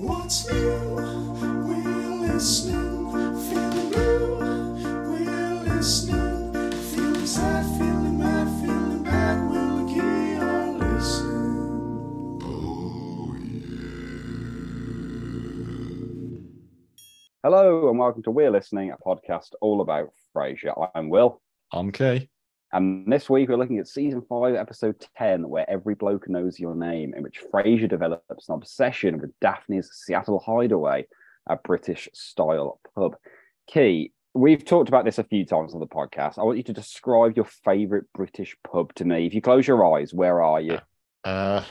What's new? We're listening, feeling blue. We're listening, feeling sad, feeling mad, feeling bad. We'll keep on listening. Oh yeah. Hello and welcome to We're Listening, a podcast all about Frasier. I'm Will, I'm Kay. And this week we're looking at season five, episode 10, where every bloke knows your name, in which Frasier develops an obsession with Daphne's Seattle Hideaway, a British style pub. Key, we've talked about this a few times on the podcast. I want you to describe your favorite British pub to me. If you close your eyes, where are you? Uh,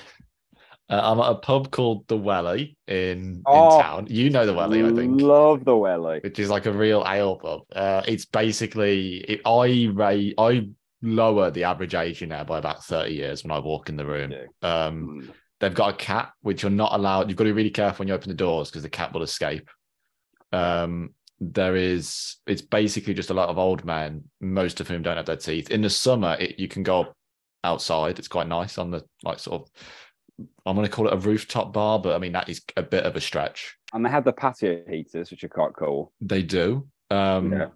uh, I'm at a pub called the Welly in, Oh, in town. You know the Welly, I think, Love the Welly. which is like a real ale pub. Uh, it's basically it, I rate I lower the average age in there by about 30 years when I walk in the room. You Um, Mm. they've got a cat which you're not allowed. You've got to be really careful when you open the doors because the cat will escape. Um, there is it's basically just a lot of old men, most of whom don't have their teeth. In the summer, it, you can go outside. It's quite nice on the like sort of. I'm going to call it a rooftop bar, but I mean that is a bit of a stretch. And they have the patio heaters, which are quite cool. They do. Um, Yeah.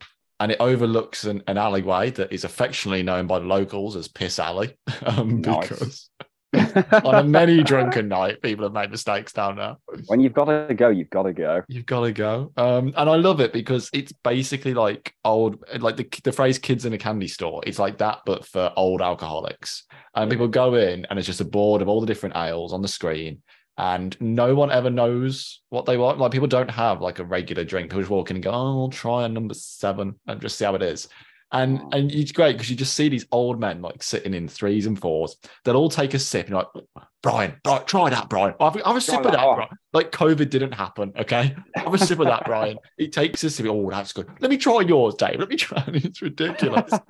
And it overlooks an, an alleyway that is affectionately known by the locals as Piss Alley. um, Nice. Because on a many drunken night, people have made mistakes down there. when you've got to go, you've got to go. You've got to go. Um, and I love it because it's basically like old, like the, the phrase kids in a candy store. It's like that, but for old alcoholics. And people go in and it's just a board of all the different ales on the screen. And no one ever knows what they want. Like people don't have like a regular drink. People just walk in and go, oh, I'll try a number seven and just see how it is. And Wow. and it's great because you just see these old men like sitting in threes and fours. They'll all take a sip and you're like, Brian, Brian, try that, Brian. Have, a- have a sip of that. that. Like COVID didn't happen, okay? Have a sip of that, Brian. He takes a sip. Oh, that's good. Let me try yours, Dave. Let me try. It's ridiculous. so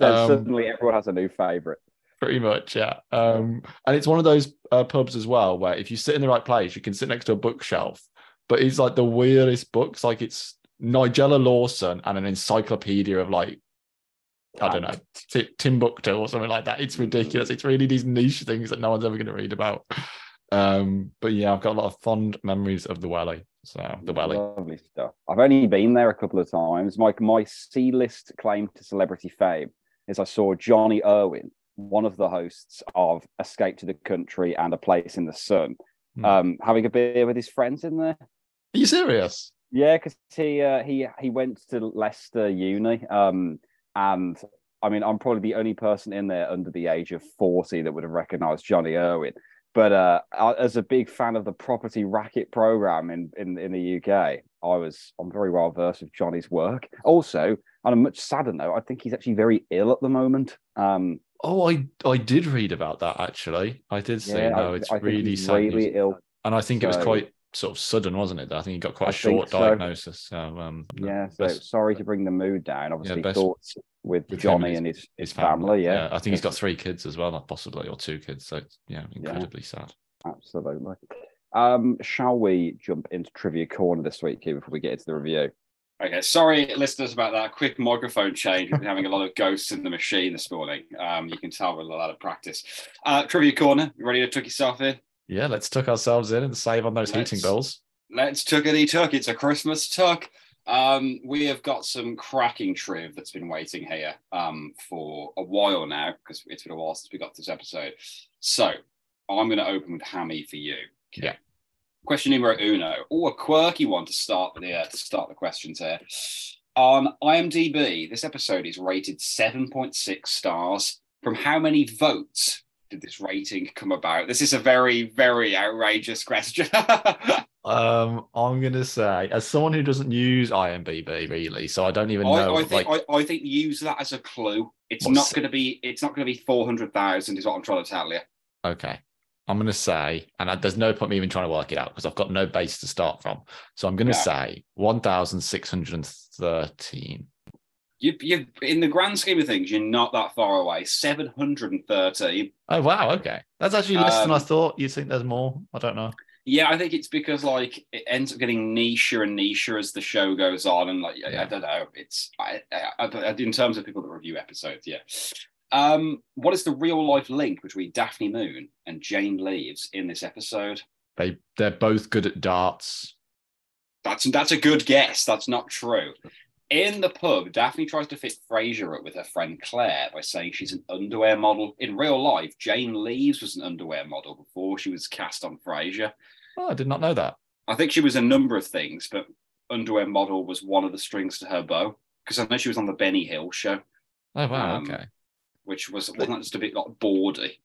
Um, suddenly everyone has a new favorite. Pretty much, yeah. Um, and it's one of those uh, pubs as well where if you sit in the right place, you can sit next to a bookshelf. But it's like the weirdest books. Like it's Nigella Lawson and an encyclopedia of like I don't know T- Timbuktu or something like that. It's ridiculous. It's really these niche things that no one's ever going to read about. Um, but yeah, I've got a lot of fond memories of the Welly. So the Welly. Lovely stuff. I've only been there a couple of times. My my C list claim to celebrity fame is I saw Jonnie Irwin, one of the hosts of Escape to the Country and A Place in the Sun, Hmm. um, having a beer with his friends in there. Are you serious? Yeah, because he uh, he he went to Leicester Uni, um, and I mean I'm probably the only person in there under the age of forty that would have recognised Jonnie Irwin. But uh, I- as a big fan of the property racket program in, in in the UK, I was I'm very well versed with Jonnie's work. Also, on a much sadder note, I think he's actually very ill at the moment. Um, Oh, I I did read about that actually. I did see. yeah, no, I, it's I really sad. really news. ill. And I think it was quite sort of sudden, wasn't it? I think he got quite I a short so. diagnosis. So um, Yeah, so best- sorry to bring the mood down. Obviously, best thoughts with, with Jonnie and and his, his his family. Yeah, I think he's got three kids as well, possibly, or two kids. So yeah, Yeah. incredibly sad. Absolutely. Um, shall we jump into trivia corner this week here before we get into the review? Okay, sorry, listeners, about that quick microphone change. We've been having a lot of ghosts in the machine this morning. Um, you can tell with a lot of practice. Uh, trivia corner, you ready to tuck yourself in? Yeah, let's tuck ourselves in and save on those heating Let's- bills. Let's tuckity tuck. It's a Christmas tuck. Um, we have got some cracking triv that's been waiting here um, for a while now because it's been a while since we got this episode. So I'm going to open with Hammy for you. Yeah. Question numero uno, or a quirky one to start the uh, to start the questions here. On IMDb, this episode is rated 7.6 stars. From how many votes did this rating come about? This is a very, very outrageous question. Um, I'm gonna say, as someone who doesn't use IMDb really, so I don't even I, know. I think like, I, I think use that as a clue. It's What's- not going to be. It's not going to be four hundred thousand. Is what I'm trying to tell you. okay, I'm gonna say, and I, there's no point me even trying to work it out because I've got no base to start from. So I'm gonna Yeah. say 1,613. You, you, in the grand scheme of things, you're not that far away. Seven hundred and thirteen. Oh wow, okay, that's actually less than I Um, thought. You think there's more? I don't know. Yeah, I think it's because like it ends up getting nicher and nicher as the show goes on, and like I- I, don't know, it's I, I, I, in terms of people that review episodes, yeah. Um, what is the real life link between Daphne Moon and Jane Leeves in this episode? They they're both good at darts. That's that's a good guess. That's not true. In the pub, Daphne tries to fit Frasier up with her friend Claire by saying she's an underwear model. In real life, Jane Leeves was an underwear model before she was cast on Frasier. Oh, I did not know that. I think she was a number of things, but underwear model was one of the strings to her bow because I know she was on the Benny Hill show, Oh wow, Um, okay. Which was wasn't just a bit like bawdy.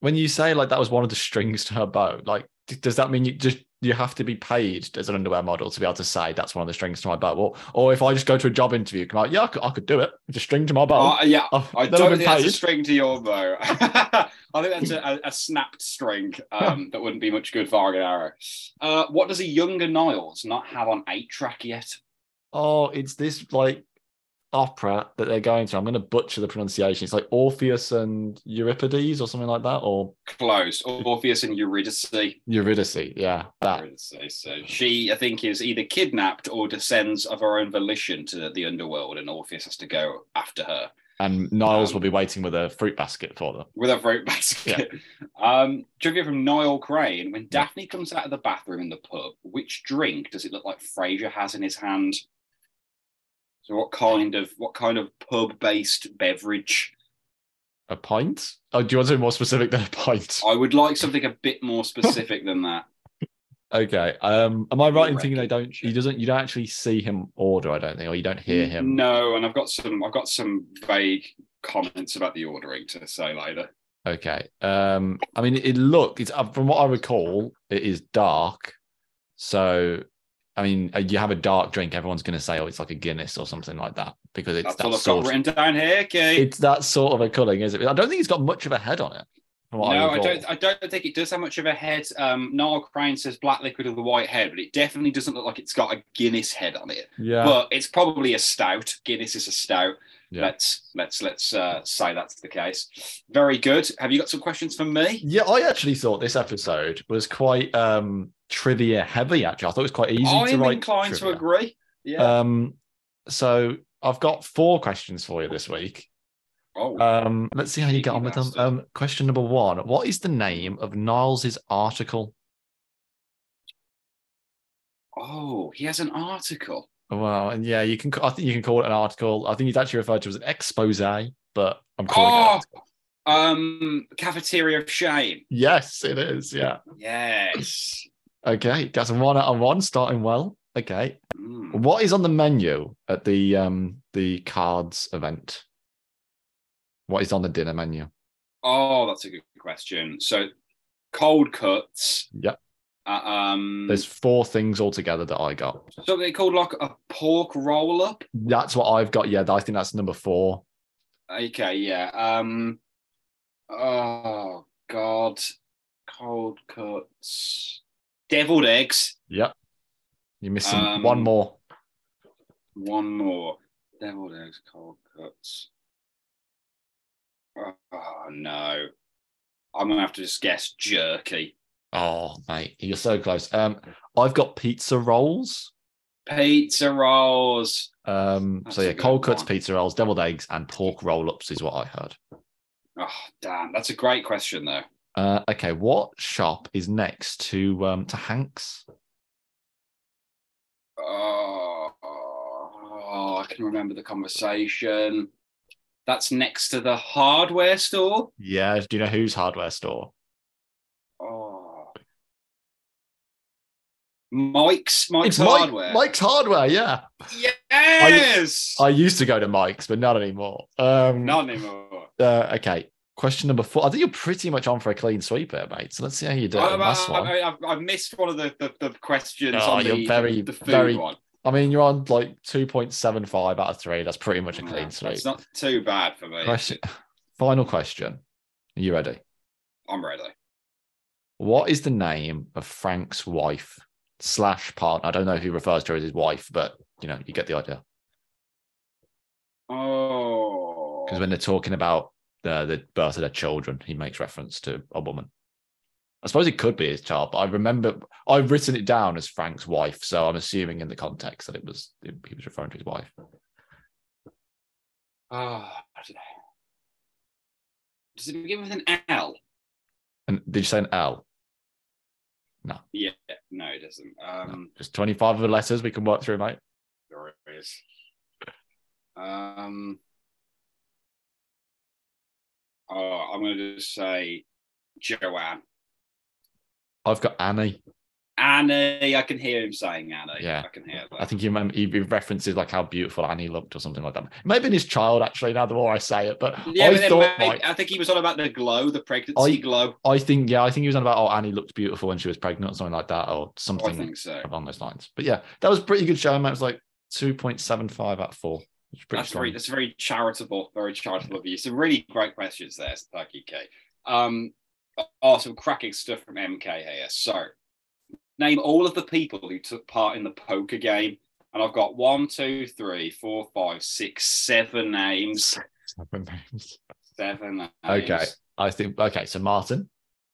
When you say like that was one of the strings to her bow, like does that mean you just you have to be paid as an underwear model to be able to say that's one of the strings to my bow? Or, or if I just go to a job interview, come out, yeah, I could, I could do it. It's a string to my bow. Uh, yeah, I've I don't been think that's a paid. string to your bow. I think that's a, a, snapped string um, that wouldn't be much good for Argon Arrow. Uh, what does a younger Niles not have on eight track yet? Oh, it's this like opera that they're going to. I'm going to butcher the pronunciation. It's like Orpheus and Euripides or something like that, or Close. Orpheus and Eurydice. Eurydice. Yeah, that. Eurydice. So she, I think, is either kidnapped or descends of her own volition to the underworld, and Orpheus has to go after her. And Niles Um, will be waiting with a fruit basket for them. with a fruit basket. Um, trivia from Niall Crane. When Daphne comes out of the bathroom in the pub, which drink does it look like Frasier has in his hand? So what kind of what kind of pub based beverage? A pint? Oh, do you want something more specific than a pint? I would like something a bit more specific than that. Okay. Um, am I right in thinking they don't? He doesn't. You don't actually see him order. I don't think, or you don't hear him. No, and I've got some I've got some vague comments about the ordering to say later. Okay. Um, I mean, it look. It's uh, from what I recall, it is dark. So, I mean, uh, you have a dark drink. Everyone's going to say, "Oh, it's like a Guinness or something like that," because it's That's all that got sort. written down here. It's that sort of a colouring, is it? I don't think it's got much of a head on it. No, I, I don't. I don't think it does have much of a head. Um, Niall Crane says black liquid with a white head, but it definitely doesn't look like it's got a Guinness head on it. Yeah. But it's probably a stout. Guinness is a stout. Yeah. Let's let's let's uh, say that's the case. Very good. Have you got some questions for me? yeah, I actually thought this episode was quite um trivia heavy. Actually, I thought it was quite easy I'm write. inclined trivia. to agree. Yeah. Um, so I've got four questions for you this week. oh, Um, let's see how you get on with them. Um, question number one: What is the name of Niles's article? oh, he has an article. Well, and yeah, you can. I think you can call it an article. I think it's actually referred to as an expose, but I'm calling it. Oh, article. um, cafeteria of shame. Yes, it is. Yeah. Yes. Okay, that's one out of one, starting well. Okay, Mm. what is on the menu at the um the cards event? What is on the dinner menu? Oh, that's a good question. So, cold cuts. Yep. Uh, um, There's four things altogether that I got. something called like a pork roll up. That's what I've got. Yeah, I think that's number four. Okay, yeah. Um, oh God, cold cuts, deviled eggs. Yep. You're missing Um, one more. One more, deviled eggs, cold cuts. Oh no, I'm gonna have to just guess jerky. Oh, mate, you're so close. Um, I've got pizza rolls. Pizza rolls. Um, That's so yeah, cold cuts, pizza rolls, deviled eggs, and pork roll-ups is what I heard. Oh damn, that's a great question though. Uh, okay, what shop is next to um to Hanks? Oh, oh, I can remember the conversation. That's next to the hardware store. Yeah, do you know whose hardware store? Mike's Mike's It's Mike- hardware. Mike's hardware. Yeah, yes. I used to go to Mike's, but not anymore. Um, Not anymore. Uh, okay, question number four. I think you're pretty much on for a clean sweep here, mate. So let's see how you do I, on this one. I, I, I missed one of the, the, the questions Oh, on you're the, very, the very one. I mean, you're on like 2.75 out of three. That's pretty much a clean sweep. It's not too bad for me. Question, final question. Are you ready? I'm ready. What is the name of Frank's wife slash partner? I don't know if he refers to her as his wife, but you know, you get the idea. Oh, Because when they're talking about the, the birth of their children, he makes reference to a woman. I suppose it could be his child, but I remember I've written it down as Frank's wife, so I'm assuming in the context that it was he was referring to his wife. Oh, does it begin with an L? And did you say an L? Yeah, no, it doesn't. Um, Just 25 of the letters we can work through, mate. there it is. Um, oh, I'm going to just say Joanne. I've got Annie. Annie, I can hear him saying Annie. Yeah. I can hear that. I think you remember he references like how beautiful Annie looked or something like that. Maybe in his child, actually, now the more I say it. But yeah, I but thought, maybe- like, I think he was on about the glow, the pregnancy I- glow. I think, yeah, I think he was on about, oh, Annie looked beautiful when she was pregnant or something like that, or I something think so. along those lines. But yeah, that was a pretty good show. It was like 2.75 out of 4. Which is pretty That's strong. very, that's very charitable, very charitable of you. Some really great questions there, you, Kay. Um, oh, some cracking stuff from MK here. So, name all of the people who took part in the poker game, and I've got one, two, three, four, five, six, seven names. Seven names. Seven names. Okay. I think, okay, so Martin,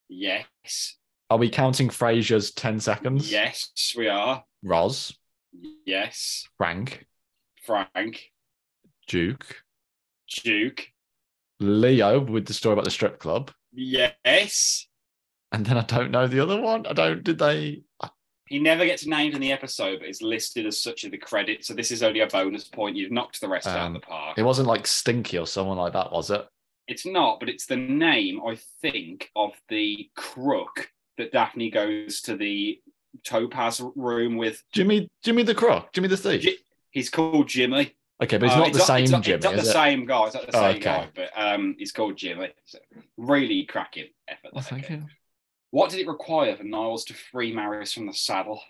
Yes. are we counting Frasier's 10 seconds? Yes, we are. Roz, Yes. Frank, Frank. Duke, Duke. Leo with the story about the strip club. Yes. And then I don't know the other one. I don't, did they? He never gets named in the episode, but is listed as such in the credits. So this is only a bonus point. You've knocked the rest out Um, of the park. It wasn't like Stinky or someone like that, was it? It's not, but it's the name, I think, of the crook that Daphne goes to the Topaz room with. Jimmy, Jimmy the Crook, Jimmy the Thief. He's called Jimmy. okay, but it's Uh, not the same it's not, Jimmy, It's not the it? same guy. It's not the Oh, same okay. guy, but um, he's called Jimmy. So really cracking effort. Oh, there, thank okay. you. What did it require for Niles to free Maris from the saddle?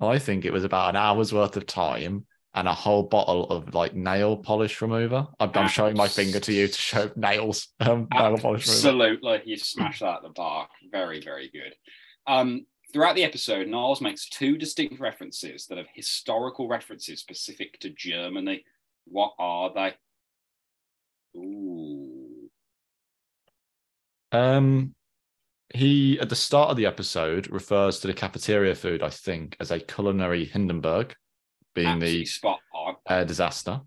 I think it was about an hour's worth of time and a whole bottle of like nail polish remover. I'm, I'm showing my finger to you to show nails. Um, nail polish remover. Absolutely. You smashed that at the park. Very, very good. Um, throughout the episode, Niles makes two distinct references that are historical references specific to Germany. What are they? Ooh. Um, he at the start of the episode refers to the cafeteria food, I think, as a culinary Hindenburg, being Absolutely the spot on. air disaster.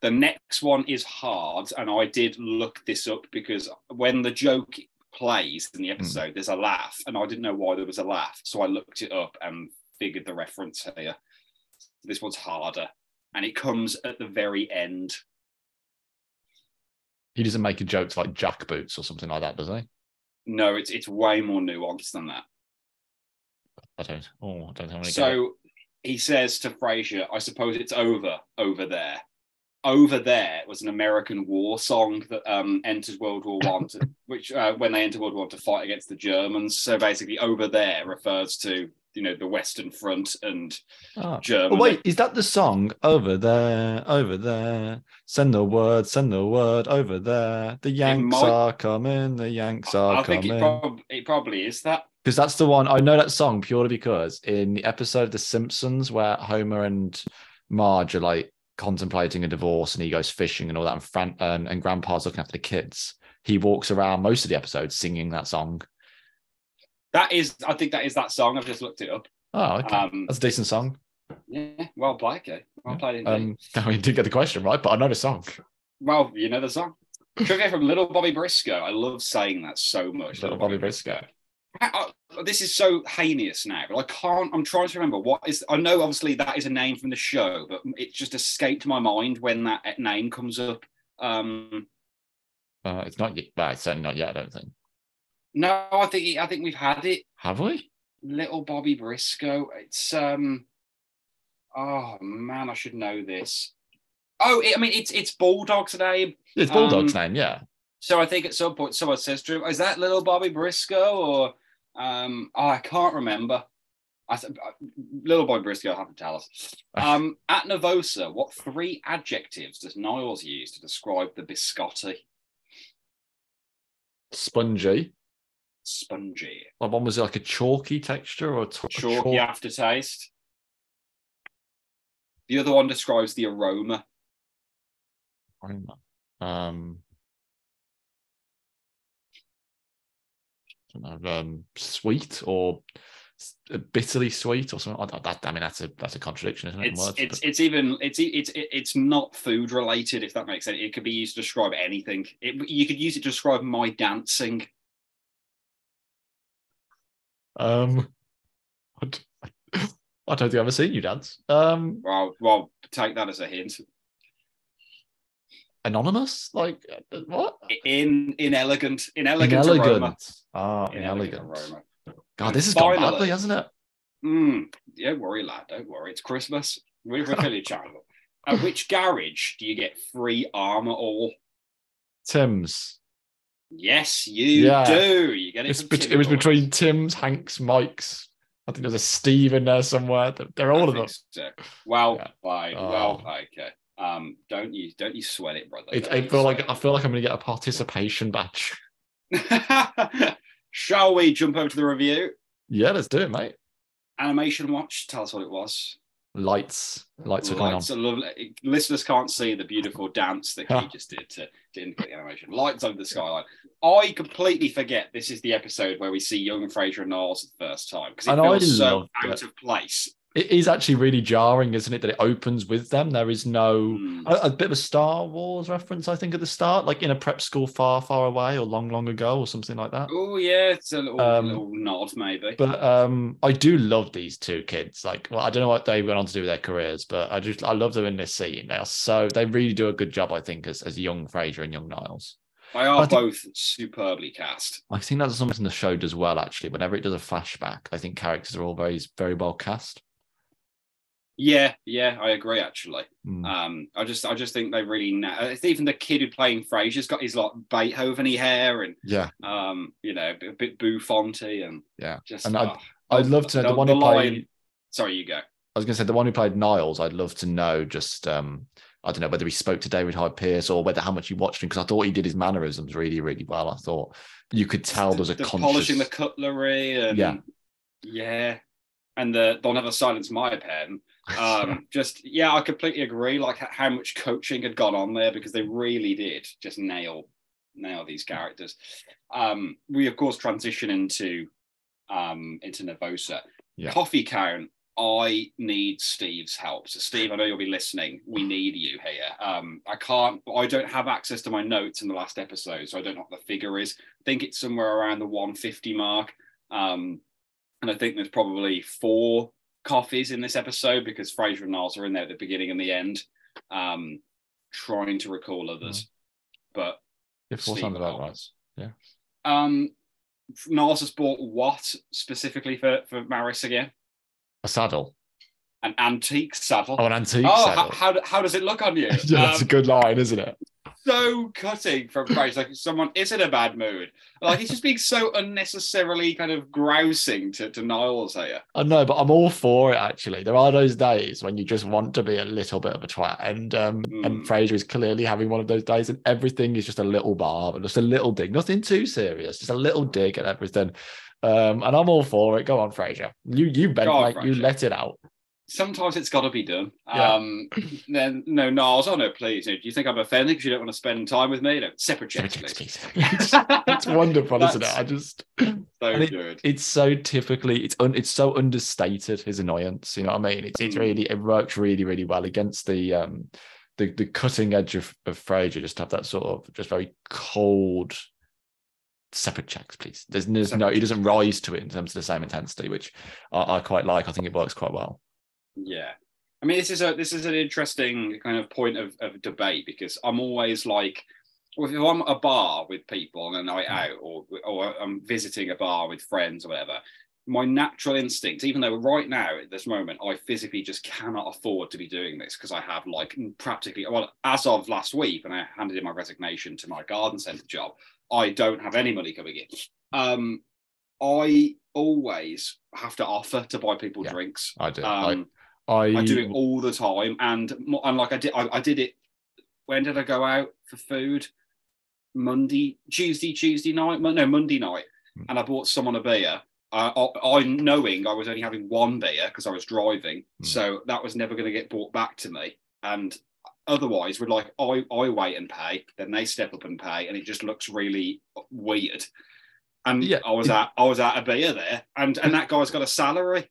The next one is hard, and I did look this up because when the joke plays in the hmm. episode, there's a laugh, and I didn't know why there was a laugh. So I looked it up and figured the reference here. This one's harder, and it comes at the very end. He doesn't make a jokes like jack boots or something like that, does he? No, it's it's way more nuanced than that. I don't. Oh, I don't know. So he says to Frasier, I suppose it's over over there. Over there was an American war song that um, entered World War One, which uh, when they entered World War One to fight against the Germans. So basically, over there refers to you know the Western Front and Oh. Germany. Oh, wait, is that the song? Over there, over there. Send the word, send the word over there. The Yanks might- are coming, the Yanks are I think it, coming. prob- it probably is that. Because that's the one I know that song purely because in the episode of The Simpsons where Homer and Marge are like contemplating a divorce and he goes fishing and all that, and Fran- and, and Grandpa's looking after the kids. He walks around most of the episode singing that song. That is, I think that is that song. I've just looked it up. Oh, okay. Um, that's a decent song. yeah, well played, okay. Well Yeah. played indeed. Um, I mean, didn't get the question right, but I know the song. well, you know the song. Trivia from Little Bobby Briscoe. I love saying that so much. Little Bobby Briscoe. I- I- this is so heinous now, but I can't. I'm trying to remember what is. I know obviously that is a name from the show, but it just escaped my mind when that name comes up. Um, Uh, it's not yet. Well, it's certainly not yet. I don't think. No, I think I think we've had it. Have we? Little Bobby Briscoe. It's um. Oh man, I should know this. Oh, it, I mean, it's it's Bulldog's name. It's Bulldog's Um, name. Yeah. So I think at some point someone says to him, "Is that little Bobby Briscoe?" Or um, oh, I can't remember. I th- little Bobby Briscoe have to tell us. Um, at Nervosa, what three adjectives does Niles use to describe the biscotti? Spongy. Spongy, Like one was it like a chalky texture or a, t- a chalky chalk- aftertaste. The other one describes the aroma. Um, I don't know, um, sweet or bitterly sweet or something. I, that, I mean, that's a that's a contradiction, isn't it? It's words, it's but- it's even it's it's it's not food related if that makes sense. It could be used to describe anything. It, you could use it to describe my dancing. Um, i don't think I've ever seen you dance. Um, Well, well, take that as a hint. anonymous? Like uh, what? In inelegant, inelegant, aroma. Inelegant. Ah, Inelegant inelegant. aroma. God, this has gone finally- badly, hasn't it? Mm, don't worry, lad. Don't worry. It's Christmas. We're a Philly channel. At which garage do you get free armor all? Tim's. Yes, you Yeah. do. You get it. Bet- it was between Tim's, Hank's, Mike's. I think there's a Steve in there somewhere. They're- all I of them. so. Well, Yeah. like, Oh. well, okay. Um, don't you don't you sweat it, brother? It, I feel like sweat I feel like I'm going to get a participation badge. Shall we jump over to the review? Yeah, let's do it, mate. Animation Watch. Tell us what it was. Lights, lights are going on. Lovely. Listeners can't see the beautiful dance that he just did to, indicate the animation. Lights over the skyline. I completely forget this is the episode where we see young Frasier and Niles for the first time because it And feels so out it. of place. It is actually really jarring, isn't it? That it opens with them. There is no Mm. a, a bit of a Star Wars reference, I think, at the start, like in a prep school far, far away, or long, long ago, or something like that. Oh yeah, it's a little, Um, little nod maybe. But um, I do love these two kids. Like, well, I don't know what they went on to do with their careers, but I just I love them in this scene. They are so they really do a good job, I think, as as young Frasier and young Niles. they are think- both superbly cast. I think that's something the show does well. Actually, whenever it does a flashback, I think characters are all very very well cast. Yeah, yeah, I agree. Actually, Mm. um, I just, I just think they really. Na- it's even the kid who playing Frasier's got his like Beethoven hair and Yeah, um, you know, a bit, Buffonty and Yeah. just. And I- oh, I'd love to know the, one who line- played. Sorry, you go. I was going to say the one who played Niles. I'd love to know just um, I don't know whether he spoke to David Hyde Pierce or whether how much he watched him because I thought he did his mannerisms really really well. I thought you could tell there was a the conscious. polishing the cutlery and Yeah. yeah, and the they'll never silence my pen. Um, just yeah, I completely agree. Like how much coaching had gone on there because they really did just nail nail these characters. Um, we of course transition into um into Nervosa. Yeah. Coffee count. I need Steve's help. So Steve, I know you'll be listening. We need you here. Um, I can't. I don't have access to my notes in the last episode, so I don't know what the figure is. I think it's somewhere around the 150 mark. Um, and I think there's probably four coffees in this episode because Frasier and Niles are in there at the beginning and the end, um, trying to recall others. But four Steve sounds about right. Yeah. Um, Niles has bought what specifically for for Maris again? A saddle. An antique saddle. Oh, an antique Oh, saddle. how, how, how does it look on you? yeah, that's a Um, good line, isn't it? So cutting from Frasier. Like someone is in a bad mood. Like he's just being so unnecessarily kind of grousing to, to Niles here. I know, but I'm all for it. Actually, there are those days when you just want to be a little bit of a twat, and um, Mm. and Frasier is clearly having one of those days, and everything is just a little barb, and just a little dig, nothing too serious, just a little dig at everything. Um, and I'm all for it. Go on, Frasier. You you bent, on, mate. You let it out. Sometimes it's got to be done. Yeah. Um, then no, Niles. Oh no, please. Do you think I'm offended because you don't want to spend time with me? No, separate Give checks, please. please. it's wonderful, isn't it? I just So And good. it's so typically it's un, it's so understated his annoyance. You know what I mean? It's it's Mm. really it works really really well against the um the the cutting edge of of Frasier. Just have that sort of just very cold separate checks, please. There's, there's no he doesn't rise to it in terms of the same intensity, which I, I quite like. I think it works quite well. Yeah. I mean, this is a this is an interesting kind of point of, of debate because I'm always like, well, if I'm at a bar with people on a night out, or or I'm visiting a bar with friends or whatever, my natural instinct, even though right now at this moment I physically just cannot afford to be doing this because I have like practically well, as of last week when I handed in my resignation to my garden centre job, I don't have any money coming in. Um, I always have to offer to buy people Yeah. drinks. I do. Um, I, I, do it all the time, and and like I did, I, I did it. When did I go out for food? Monday, Tuesday, Tuesday night, no Monday night, Hmm. and I bought someone a beer. I, I, I knowing I was only having one beer because I was driving, Hmm. so that was never going to get brought back to me. And otherwise, would like I, I wait and pay, then they step up and pay, and it just looks really weird. And Yeah, I was at I was at a beer there, and and that guy's got a salary.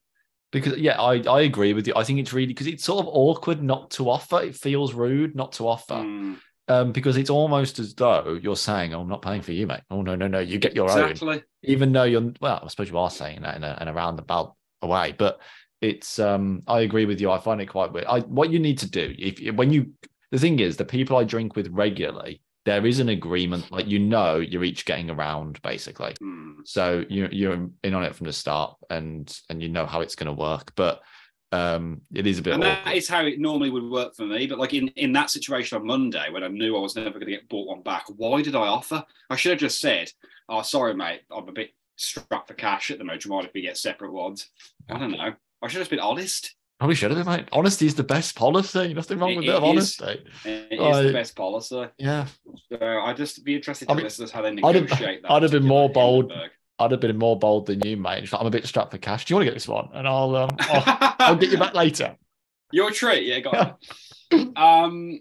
Because yeah, I I agree with you. I think it's really because it's sort of awkward not to offer. It feels rude not to offer. Mm. um, because it's almost as though you're saying, "Oh, I'm not paying for you, mate." Oh no, no, no, you get your own. even though you're well, I suppose you are saying that in a, in a roundabout way, but it's um I agree with you. I find it quite weird. I what you need to do if when you the thing is the people I drink with regularly, there is an agreement, like you know you're each getting around basically. Hmm. So you you're in on it from the start and and you know how it's gonna work. But um it is a bit And that awkward. is how it normally would work for me. But like in, in that situation on Monday, when I knew I was never going to get bought one back, why did I offer? I should have just said, "Oh, sorry, mate, I'm a bit strapped for cash at the moment. Do you mind if we get separate ones?" I don't know. I should have been honest. Probably should have been, mate. Honesty is the best policy. Nothing wrong with a bit of it is. honesty. It is the best policy. Yeah. So I'd just be interested I to mean, listen to how they I'd have- that. I'd have been more bold. Hindenburg. I'd have been more bold than you, mate. Like, I'm a bit strapped for cash. Do you want to get this one? And I'll um, I'll, I'll get you back later. Your treat, yeah, got it. um,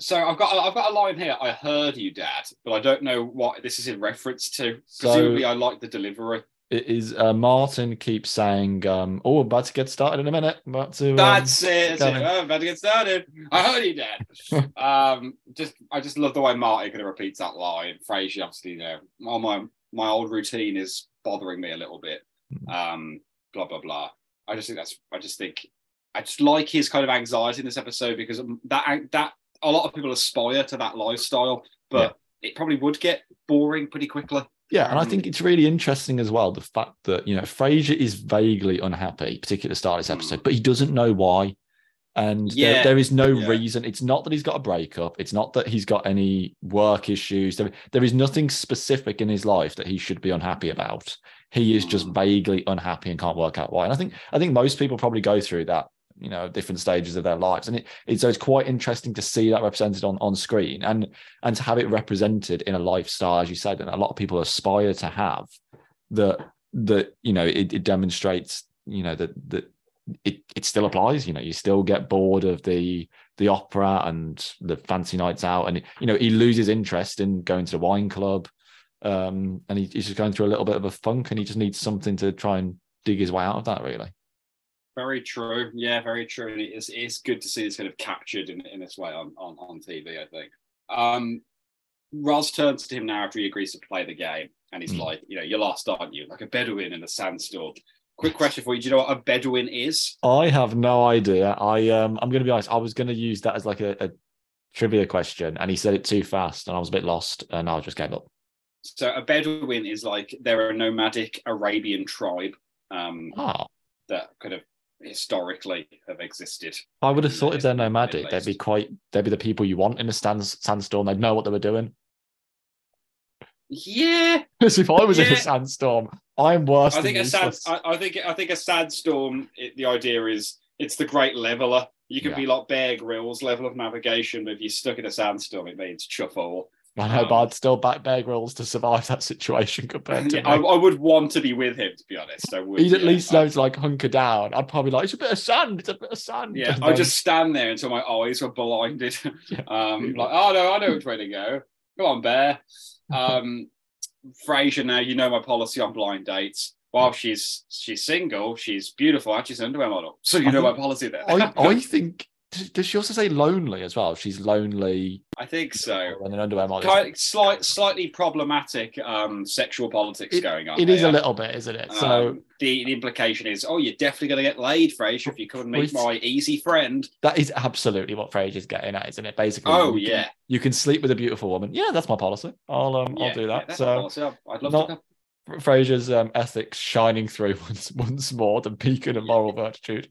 so I've got I've got a line here. I heard you, Dad, but I don't know what this is in reference to. So- Presumably, I like the delivery. It is uh, Martin keeps saying, um, "Oh, I'm about to get started in a minute. I'm about to." um, That's it. That's it. Oh, I'm about to get started. I heard you, Dad. um, just I just love the way Martin kind of repeats that line. Frasier, obviously, you know, all my my old routine is bothering me a little bit. Hmm. Um, blah blah blah. I just think that's. I just think I just like his kind of anxiety in this episode because that that a lot of people aspire to that lifestyle, but it probably would get boring pretty quickly. Yeah, and I Um, think it's really interesting as well the fact that you know Frasier is vaguely unhappy, particularly at the start of this episode, Mm. but he doesn't know why. And there- there is no yeah. reason. It's not that he's got a breakup. It's not that he's got any work issues. There, there is nothing specific in his life that he should be unhappy about. He is just Mm. vaguely unhappy and can't work out why. And I think I think most people probably go through that, you know, different stages of their lives. And it, it's so it's quite interesting to see that represented on on screen and and to have it represented in a lifestyle, as you said, and a lot of people aspire to have that that you know it, it demonstrates you know that that it, it still applies you know you still get bored of the the opera and the fancy nights out and you know he loses interest in going to the wine club um and he, he's just going through a little bit of a funk and he just needs something to try and dig his way out of that really Very true. Yeah, very true. And it's it's good to see this kind of captured in, in this way on, on, on TV, I think. Um Roz turns to him now after he agrees to play the game and he's Mm. like, you know, you're lost, aren't you? Like a Bedouin in a sandstorm. Quick question for you. Do you know what a Bedouin is? i have no idea i um i'm gonna be honest i was gonna use that as like a, a trivia question and he said it too fast and i was a bit lost and i just gave up So a Bedouin is like they're a nomadic Arabian tribe um, oh that kind of historically have existed. I would have thought if they're nomadic, they'd be quite they'd be the people you want in a sandstorm. They'd know what they were doing. Yeah, Because if I was in a sandstorm, I'm worse. I think than a sand. I, I think I think a sandstorm. It, the idea is it's the great leveler. You could Yeah. be like Bear Grylls level of navigation, but if you're stuck in a sandstorm, it means chuff all. I know, but um, I'd still back Bear Grylls to survive that situation compared to Yeah, I. I would want to be with him, to be honest. I would. He'd at yeah. least I- know to like hunker down. I'd probably like it's a bit of sand. It's a bit of sand. Yeah, I just stand there until my eyes were blinded. Yeah. um, like, oh no, I know which way to go. Come on, Bear. Um, Frasier, now you know my policy on blind dates. While she's she's single, she's beautiful and she's an underwear model. So you I know my policy there. I, I think. Does she also say lonely as well? She's lonely I think so. and an underwear model. Kind slight, slightly problematic um, sexual politics going on. It is a little bit, isn't it? So Um, the, the implication is, oh, you're definitely going to get laid, Frasier, if you come and meet my easy friend. that is absolutely what Frasier's getting at, isn't it? Basically, Oh, you can- yeah. you can sleep with a beautiful woman. Yeah, that's my policy. I'll um, Yeah, I'll do yeah, that. that's so my policy. I'd- I'd love not- to. Frasier's um, ethics shining through once once more, the beacon of moral virtue.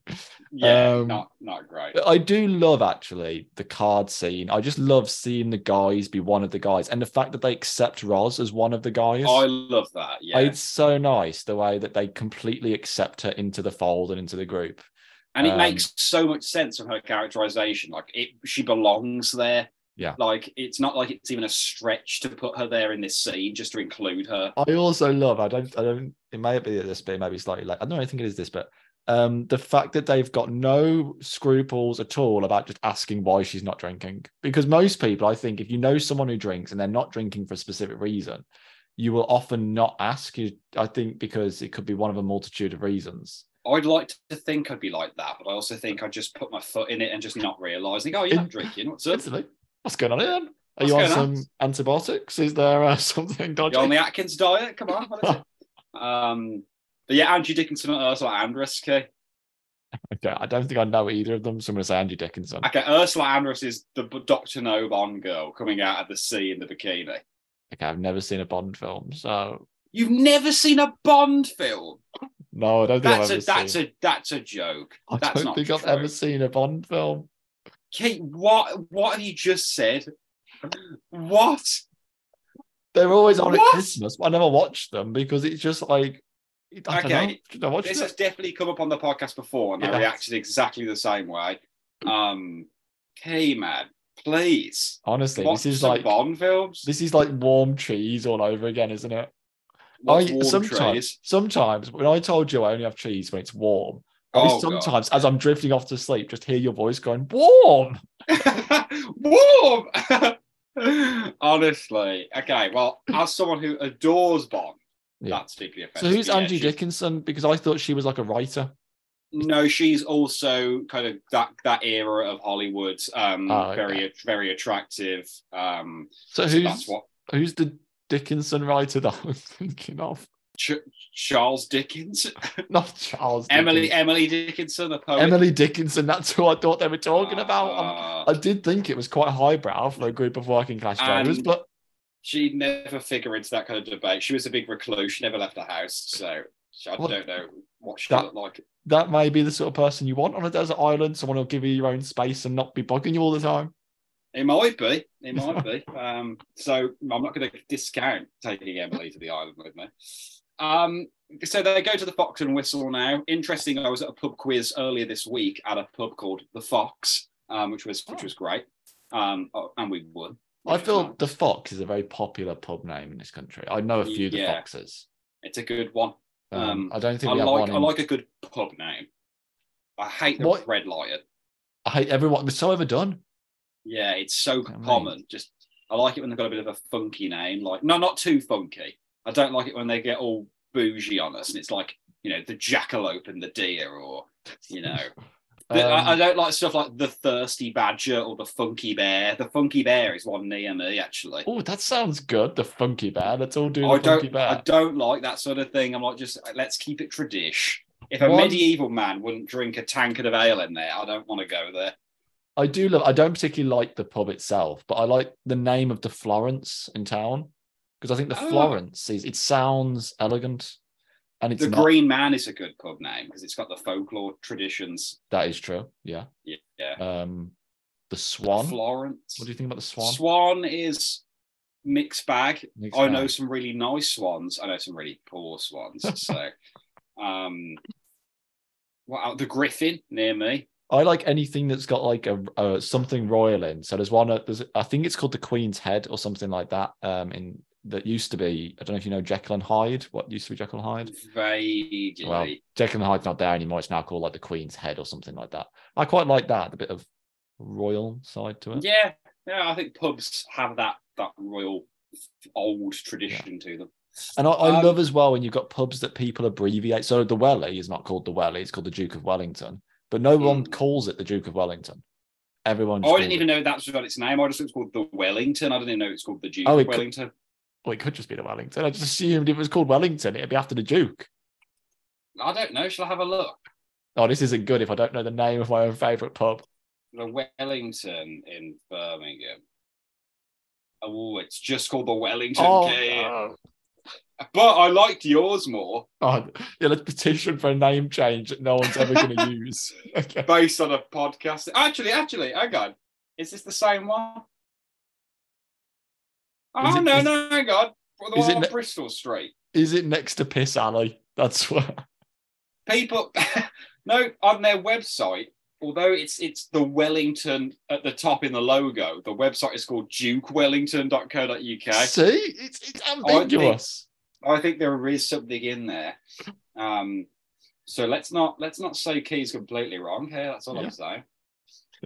Yeah, um, not not great. But I do love actually the card scene. I just love seeing the guys be one of the guys, and the fact that they accept Roz as one of the guys. I love that. Yeah, It's so nice the way that they completely accept her into the fold and into the group. and it um, makes so much sense of her characterization. Like it, she belongs there. Yeah. Like it's not like it's even a stretch to put her there in this scene just to include her. I also love. I don't. I don't. It may be this, bit, it may be slightly late. I don't. know, I think it is this, but um, the fact that they've got no scruples at all about just asking why she's not drinking. Because most people, I think, if you know someone who drinks and they're not drinking for a specific reason, you will often not ask. You, I think, because it could be one of a multitude of reasons. I'd like to think I'd be like that, but I also think I'd just put my foot in it and just not realize. Think, oh, you're not drinking. What's up? What's going on here? Are What's you on going on? some antibiotics? Is there uh, something dodgy? You're on the Atkins diet. Come on. What is it? um, but yeah, Andrew Dickinson and Ursula Andress. Okay. Okay, I don't think I know either of them. So I'm going to say Andrew Dickinson. Okay. Ursula Andress is the Doctor No Bond girl coming out of the sea in the bikini. Okay, I've never seen a Bond film, so You've never seen a Bond film. no, I don't think That's I've a ever that's seen. a that's a joke. I That's don't not think I've true. ever seen a Bond film. Kate, what what have you just said? What? They're always on at What? Christmas. I never watched them because it's just like I Okay, know. I watch This it? has definitely come up on the podcast before, and I reacted exactly the same way. Um, hey man, please Honestly, this is like Bond films. this is like warm cheese all over again, isn't it? Watch I sometimes Trees. sometimes when I told you I only have cheese when it's warm, Oh, sometimes as I'm drifting off to sleep, just hear your voice going warm. God. warm. Honestly, okay. Well, as someone who adores Bond, Yeah. that's deeply offensive. So who's Yeah, Angie she's- Dickinson? Because I thought she was like a writer. No, she's also kind of that that era of Hollywood. Um, Oh, okay. very very attractive. Um, So so who's that's what who's the Dickinson writer that I was thinking of? Ch- Charles Dickens, Not Charles. Emily Dickens. Emily Dickinson, the poet. Emily Dickinson. That's who I thought they were talking about. Um, Uh, I did think it was quite highbrow for a group of working class drivers, but she never figure into that kind of debate. She was a big recluse. She never left the house, so I What- don't know what she That- looked like. that may be the sort of person you want on a desert island. Someone who'll give you your own space and not be bugging you all the time. It might be. It might be. Um, so I'm not going to discount taking Emily to the island with me. Um, so they go to the Fox and Whistle now. Interesting. I was at a pub quiz earlier this week at a pub called the Fox, um, which was which Oh. was great. Um, oh, and we won. I feel nice. the Fox is a very popular pub name in this country. I know a few the Foxes. it's a good one. Um, Um, I don't think I like one. I like a good pub name. I hate the What- red lion. I hate everyone. It's so overdone. Yeah, it's so I mean- common. Just I like it when they've got a bit of a funky name. Like no, not too funky. I don't like it when they get all bougie on us and it's like you know the jackalope and the deer or you know. The- I, I Um, don't like stuff like the thirsty badger or the funky bear. The funky bear is one near me actually. oh, that sounds good. The funky bear. Let's all do the I funky don't. bear. I don't like that sort of thing. I'm like, just let's keep it tradish. If a One- medieval man wouldn't drink a tankard of ale in there, I don't want to go there. I do love. I don't particularly like the pub itself, but I like the name of the Florence in town because I think the Oh. Florence is. It sounds elegant, and it's the not. Green Man is a good pub name because it's got the folklore traditions. That is true. Yeah. Yeah. Um, the Swan. Florence. What do you think about the Swan? Swan is mixed bag. Mixed I know some really nice swans. I know some really poor swans. so, um, well, the Griffin near me. I like anything that's got like a, a something royal in. So there's one. uh, There's I think it's called the Queen's Head or something like that. Um, in that used to be. I don't know if you know Jekyll and Hyde. What used to be Jekyll and Hyde? Vaguely. Well, Jekyll and Hyde's not there anymore. It's now called like the Queen's Head or something like that. I quite like that. The bit of royal side to it. yeah, yeah. I think pubs have that that royal old tradition to them. And I, I Um, love as well when you've got pubs that people abbreviate. So the Welly is not called the Welly; it's called the Duke of Wellington. But no one Hmm. calls it the Duke of Wellington. Everyone. Oh, I didn't even it- know that's what its name. I just thought it was called the Wellington. I didn't even know it's called the Duke Oh, of Wellington. Well, it could just be the Wellington. I just assumed it was called Wellington, it'd be after the Duke. I don't know. Shall I have a look? Oh, this isn't good if I don't know the name of my own favourite pub. The Wellington in Birmingham. Oh, it's just called the Wellington. Oh, no. But I liked yours more, oh, yeah, let's petition for a name change that no one's ever going to use. Okay. based on a podcast. Actually, actually, hang on. Is this the same one? Oh it- no, no, hang on. The is one it on ne- Bristol Street. Is it next to Piss Alley? That's what. People, no, on their website. Although it's it's the Wellington at the top in the logo, the website is called dukewellington.co.uk. See, it's, it's ambiguous. I think there is something in there. Um, so let's not let's not say Key's completely wrong here. That's all Yeah. I'm saying.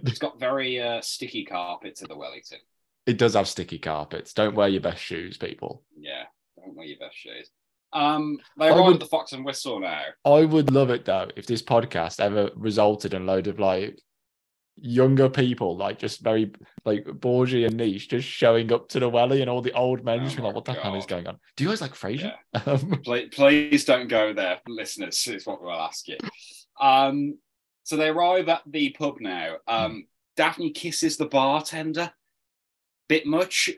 It's got very uh, sticky carpets at the Wellington. It does have sticky carpets. Don't wear your best shoes, people. Yeah, don't wear your best shoes. Um, they I arrive would- the Fox and Whistle now. I would love it though if this podcast ever resulted in a load of like younger people, like just very like Borgie and Niche, just showing up to the welly, and all the old men Oh just like, "What the hell is going on? Do you guys like Frasier?" Um, Please, please don't go there, listeners. Is what we'll ask you. Um, so they arrive at the pub now. Um, Daphne kisses the bartender. Bit much.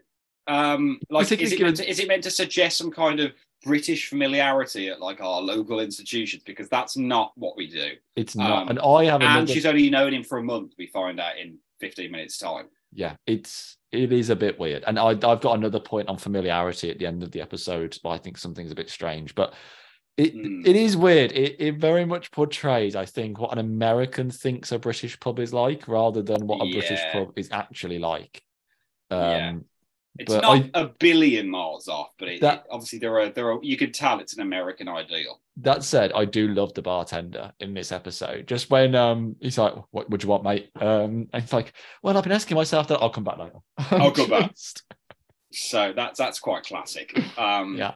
Um, like, is it, meant to, is it meant to suggest some kind of British familiarity at like our local institutions? Because that's not what we do. it's not, Um, and I have And she's only known him for a month. We find out in fifteen minutes' time. yeah, it's it is a bit weird, and I, I've got another point on familiarity at the end of the episode. But I think something's a bit strange, but it Mm. it is weird. It it very much portrays, I think, what an American thinks a British pub is like, rather than what a British pub is actually like. Um, Yeah. It's not I- a billion miles off, but it, That- it- obviously there are there are you could tell it's an American ideal. That said, I do love the bartender in this episode. Just when um he's like, "What would you want, mate?" Um, and it's like, "Well, I've been asking myself that. I'll come back later." I'll come back. So that's that's quite classic. Um, Yeah.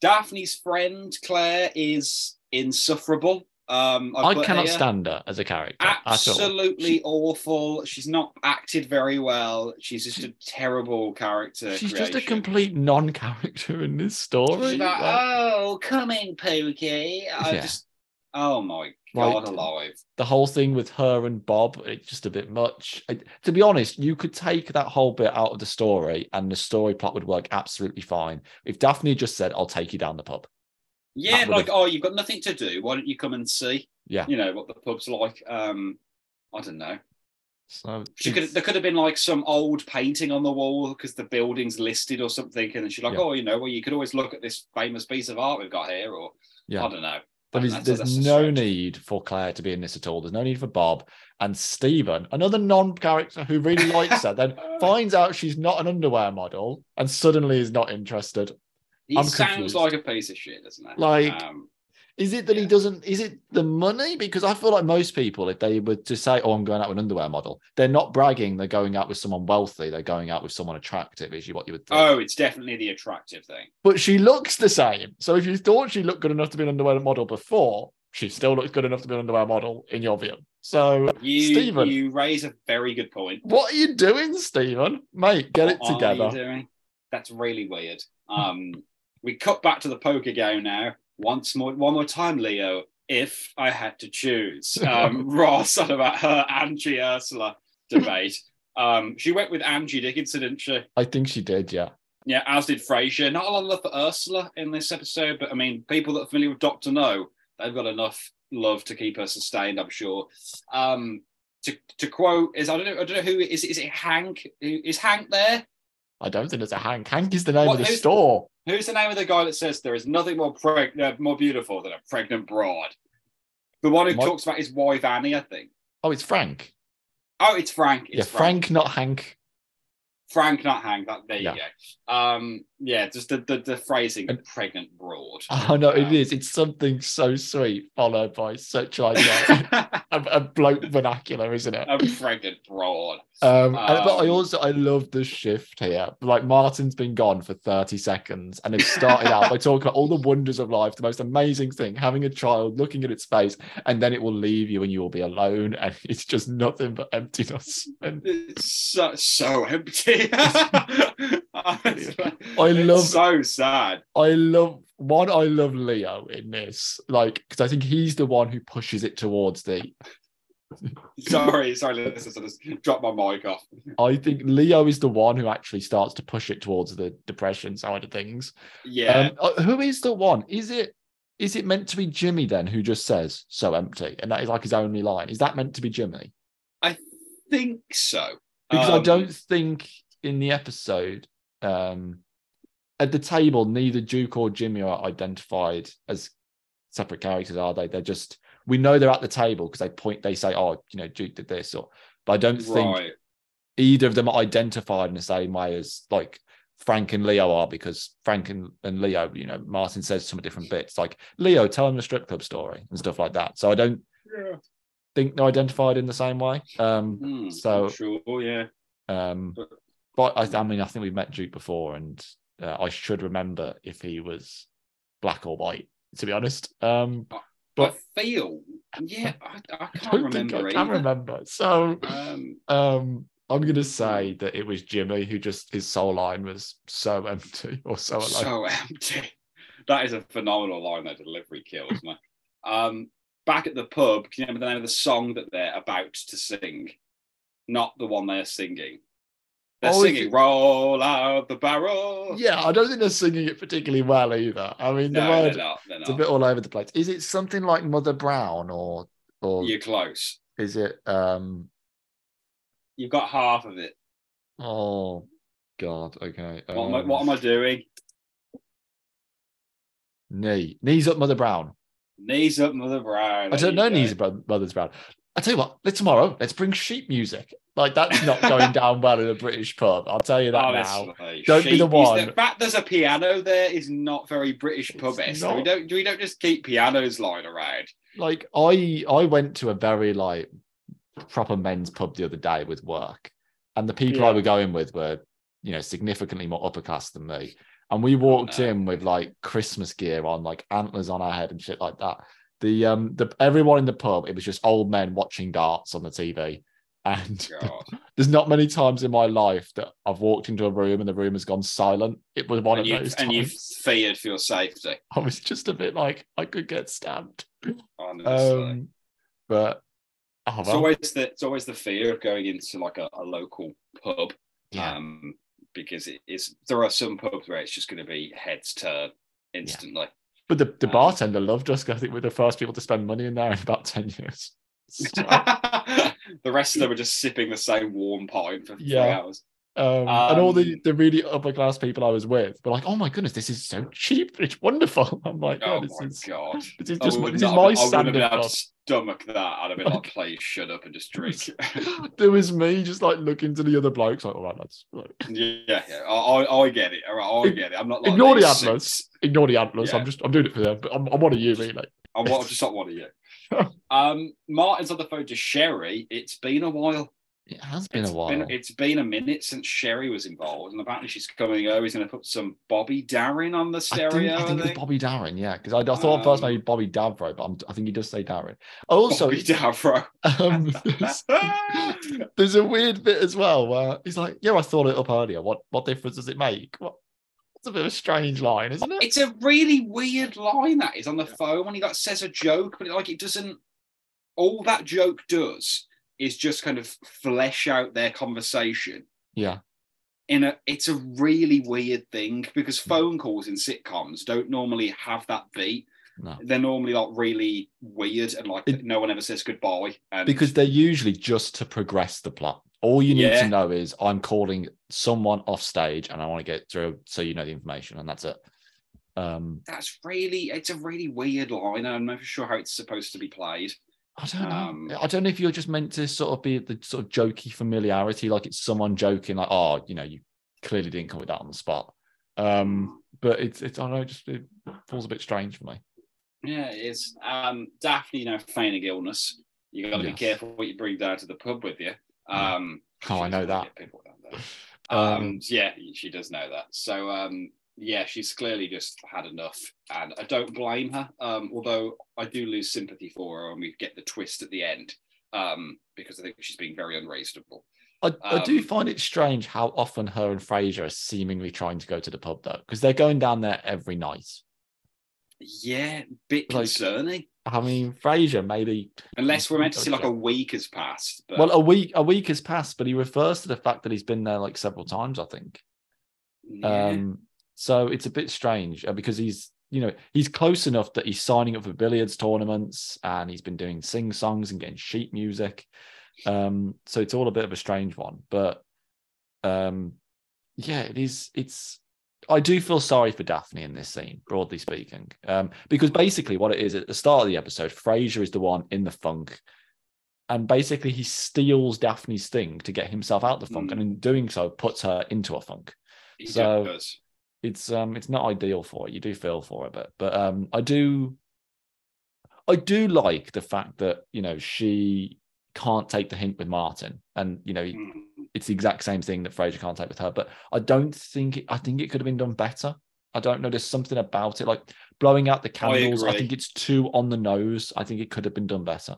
Daphne's friend Claire is insufferable. Um, I cannot stand her as a character. Absolutely awful. She's not acted very well. She's just a terrible character. She's just a complete non-character in this story. Like, Like, oh, coming, Pookie. I Yeah. just, oh my Like- god, alive. the whole thing with her and Bob, it's just a bit much. I- to be honest, you could take that whole bit out of the story, and the story plot would work absolutely fine if Daphne just said, "I'll take you down the pub." Yeah, like oh, you've got nothing to do. Why don't you come and see? Yeah. You know what the pub's like. Um, I don't know. So She could there could have been like some old painting on the wall because the building's listed or something, and then she's like, Yeah. oh, you know, well, you could always look at this famous piece of art we've got here, or Yeah. I don't know. But there's, there's no need for Claire to be in this at all. There's no need for Bob and Stephen, another non-character who really likes her, then finds out she's not an underwear model and suddenly is not interested. He I'm sounds confused. like a piece of shit, doesn't he? Like- um, Is it that he doesn't? Is it the money? Because I feel like most people, if they were to say, "Oh, I'm going out with an underwear model," they're not bragging. They're going out with someone wealthy. They're going out with someone attractive. Is what you would think. oh, it's definitely the attractive thing. But she looks the same. So if you thought she looked good enough to be an underwear model before, she still looks good enough to be an underwear model in your view. So You Stephen. you raise a very good point. what are you doing, Stephen? Mate, get it What are you together. doing? That's really weird. Um, we cut back to the poker game now. Once more, one more time, Leo. If I had to choose, um, Ross on about her Angie Ursula debate. Um, she went with Angie Dickinson, didn't she? I think she did, yeah. Yeah, as did Frasier. Not a lot of love for Ursula in this episode, but I mean, people that are familiar with Doctor No, they've got enough love to keep her sustained, I'm sure. Um, to to quote is I don't know I don't know who is is it Hank? Is Hank there? I don't think it's a Hank. Hank is the name What- of the store. Who's the name of the guy that says there is nothing more preg- uh, more beautiful than a pregnant broad? The one who talks about his wife Annie, I think. Oh, it's Frank. Oh, it's Frank. yeah, It's Frank, not Hank. Frank, not Hank. That there Yeah. you go. Um, yeah, just the the, the phrasing, And- pregnant broad. Oh no, it Um, is. It's something so sweet, followed by such like a, a, bloke vernacular, isn't it? a pregnant broad. Um, and- but I Um, also I love the shift here. Like Martin's been gone for 30 seconds and it started out by talking about all the wonders of life, the most amazing thing, having a child, looking at its face, and then it will leave you and you will be alone, and it's just nothing but emptiness. And It's so so empty. I I love- so sad. I love one, I love Leo in this, like because I think he's the one who pushes it towards the Sorry, sorry, listeners, I just dropped my mic off. I think Leo is the one who actually starts to push it towards the depression side of things. Yeah, Um, uh, who is the one? Is it is it meant to be Jimmy then who just says so empty and that is like his only line? Is that meant to be Jimmy? I think so. Because I Um, don't think in the episode um at the table neither Duke or Jimmy are identified as separate characters, are they? They're just we know they're at the table because they point they say, Oh, you know, Duke did this or but I don't think either of them are identified in the same way as like Frank and Leo are because Frank and, and Leo, you know, Martin says some different bits like Leo, tell him the strip club story and stuff like that. So I don't Yeah. think they're identified in the same way. Um, Hmm, So- sure, yeah. um, But- but I, I mean, I think we've met Duke before, and uh, I should remember if he was black or white. To be honest, um, I but feel Yeah, I, I I can't think remember. I can either. remember. So Um, um I'm gonna say that it was Jimmy who just his soul line was so empty or so alone. so empty. That is a phenomenal line. That delivery kills me. Um, back at the pub, can you remember the name of the song that they're about to sing? Not the one they're singing. They're Oh, singing "Roll Out the Barrel." yeah, I don't think they're singing it particularly well either. I mean, the no, word they're not. They're it's a bit all over the place. Is it something like Mother Brown or or You're close. is it um You've got half of it. oh god, okay. What, am, I, um, what am I doing? knee. Knees up Mother Brown. Knees up, Mother Brown. I don't know go. knees up Brown. I tell you what, let's tomorrow, let's bring sheep music. Like that's not going down well in a British pub. I'll tell you that oh, now. Don't be the sheep- one. The fact there's a piano there is not very British pub not. We don't we don't just keep pianos lying around. Like I I went to a very like proper men's pub the other day with work, and the people I Yeah. were going with were, you know, significantly more upper class than me. And we oh, walked no. in with like Christmas gear on, like antlers on our head and shit like that. The um the everyone in the pub, it was just old men watching darts on the TV. And there's not many times in my life that I've walked into a room and the room has gone silent. It was one and of you those and you've feared for your safety. I was just a bit like I could get stabbed. Honestly. Um, but oh, it's always the it's always the fear of going into like a, a local pub. yeah. Um because it is there are some pubs where it's just gonna be heads turn instantly. But the, the bartender loved us I think we're the first people to spend money in there in about 10 years. So, the rest of them were just sipping the same warm pint for three Yeah. hours. Um, and all the, Um, the really upper class people I was with were like, oh my goodness, this is so cheap. It's wonderful. I'm like, Oh oh, this my is god. this is just this is my I have standard been able to stomach that. I'd have been like, please shut up and just drink. there was me just like looking to the other blokes, like, all right, lads. Like, yeah, yeah. I, I, I get it. All right, I get it. I'm not like Ignore the antlers. Ignore the antlers. Yeah. I'm just I'm doing it for them, but I'm, I'm one of you, really. I'm, I'm just not one of you. Um, Martin's on the phone to Sherry. It's been a while. It has been It's a while. it's been a minute since Sherry was involved, and apparently she's coming over. He's going to put some Bobby Darin on the I stereo. think, I think it was Bobby Darin, yeah, because I, I thought at first Um, maybe Bobby Davro, but I'm, I think he does say Darin. Also, Bobby Davro. um, there's, there's a weird bit as well where he's like, "Yeah, I thought it up earlier. What what difference does it make?" What? It's a bit of a strange line, isn't it? It's a really weird line that is on the phone when he like says a joke, but it, like it doesn't. All that joke does is just kind of flesh out their conversation. Yeah, In a, it's a really weird thing because phone calls in sitcoms don't normally have that beat. no, They're normally like really weird and like It- no one ever says goodbye. And because they're usually just to progress the plot. All you need Yeah. to know is I'm calling someone off stage, and I want to get through so you know the information, and that's it. Um, that's really it's a really weird line. I'm not sure how it's supposed to be played. I don't know. Um, I don't know if you're just meant to sort of be the sort of jokey familiarity, like it's someone joking, like, oh, you know, you clearly didn't come with that on the spot. Um, but it's it's I don't know, it just it falls a bit strange for me. Yeah, it is. Um, Daphne, you know, feigning illness. You got to Yes. be careful what you bring down to the pub with you. Um, Oh, I know that. people down there. Um, Um, yeah, she does know that. So, um, yeah, she's clearly just had enough, and I don't blame her. Um, although I do lose sympathy for her when we get the twist at the end, um, because I think she's being very unreasonable. I, I do Um, find it strange how often her and Frasier are seemingly trying to go to the pub though, because they're going down there every night. Yeah, bit Like- concerning. I mean, Frasier maybe Unless we're meant to see like a week has passed. But well a week a week has passed, but he refers to the fact that he's been there like several times, I think. yeah. Um, so it's a bit strange uh, because he's, you know, he's close enough that he's signing up for billiards tournaments and he's been doing sing songs and getting sheet music. Um, so it's all a bit of a strange one, but um, yeah, it is. It's. I do feel sorry for Daphne in this scene, broadly speaking, um, because basically what it is at the start of the episode, Frasier is the one in the funk, and basically he steals Daphne's thing to get himself out of the funk, Mm. and in doing so puts her into a funk he so- does. It's um it's not ideal for it. You do feel for it, but but um I do I do like the fact that you know she can't take the hint with Martin, and you know Mm. it's the exact same thing that Frasier can't take with her. But I don't think it, I think it could have been done better. I don't know. There's something about it, like blowing out the candles. I, agree. think it's too on the nose. I think it could have been done better.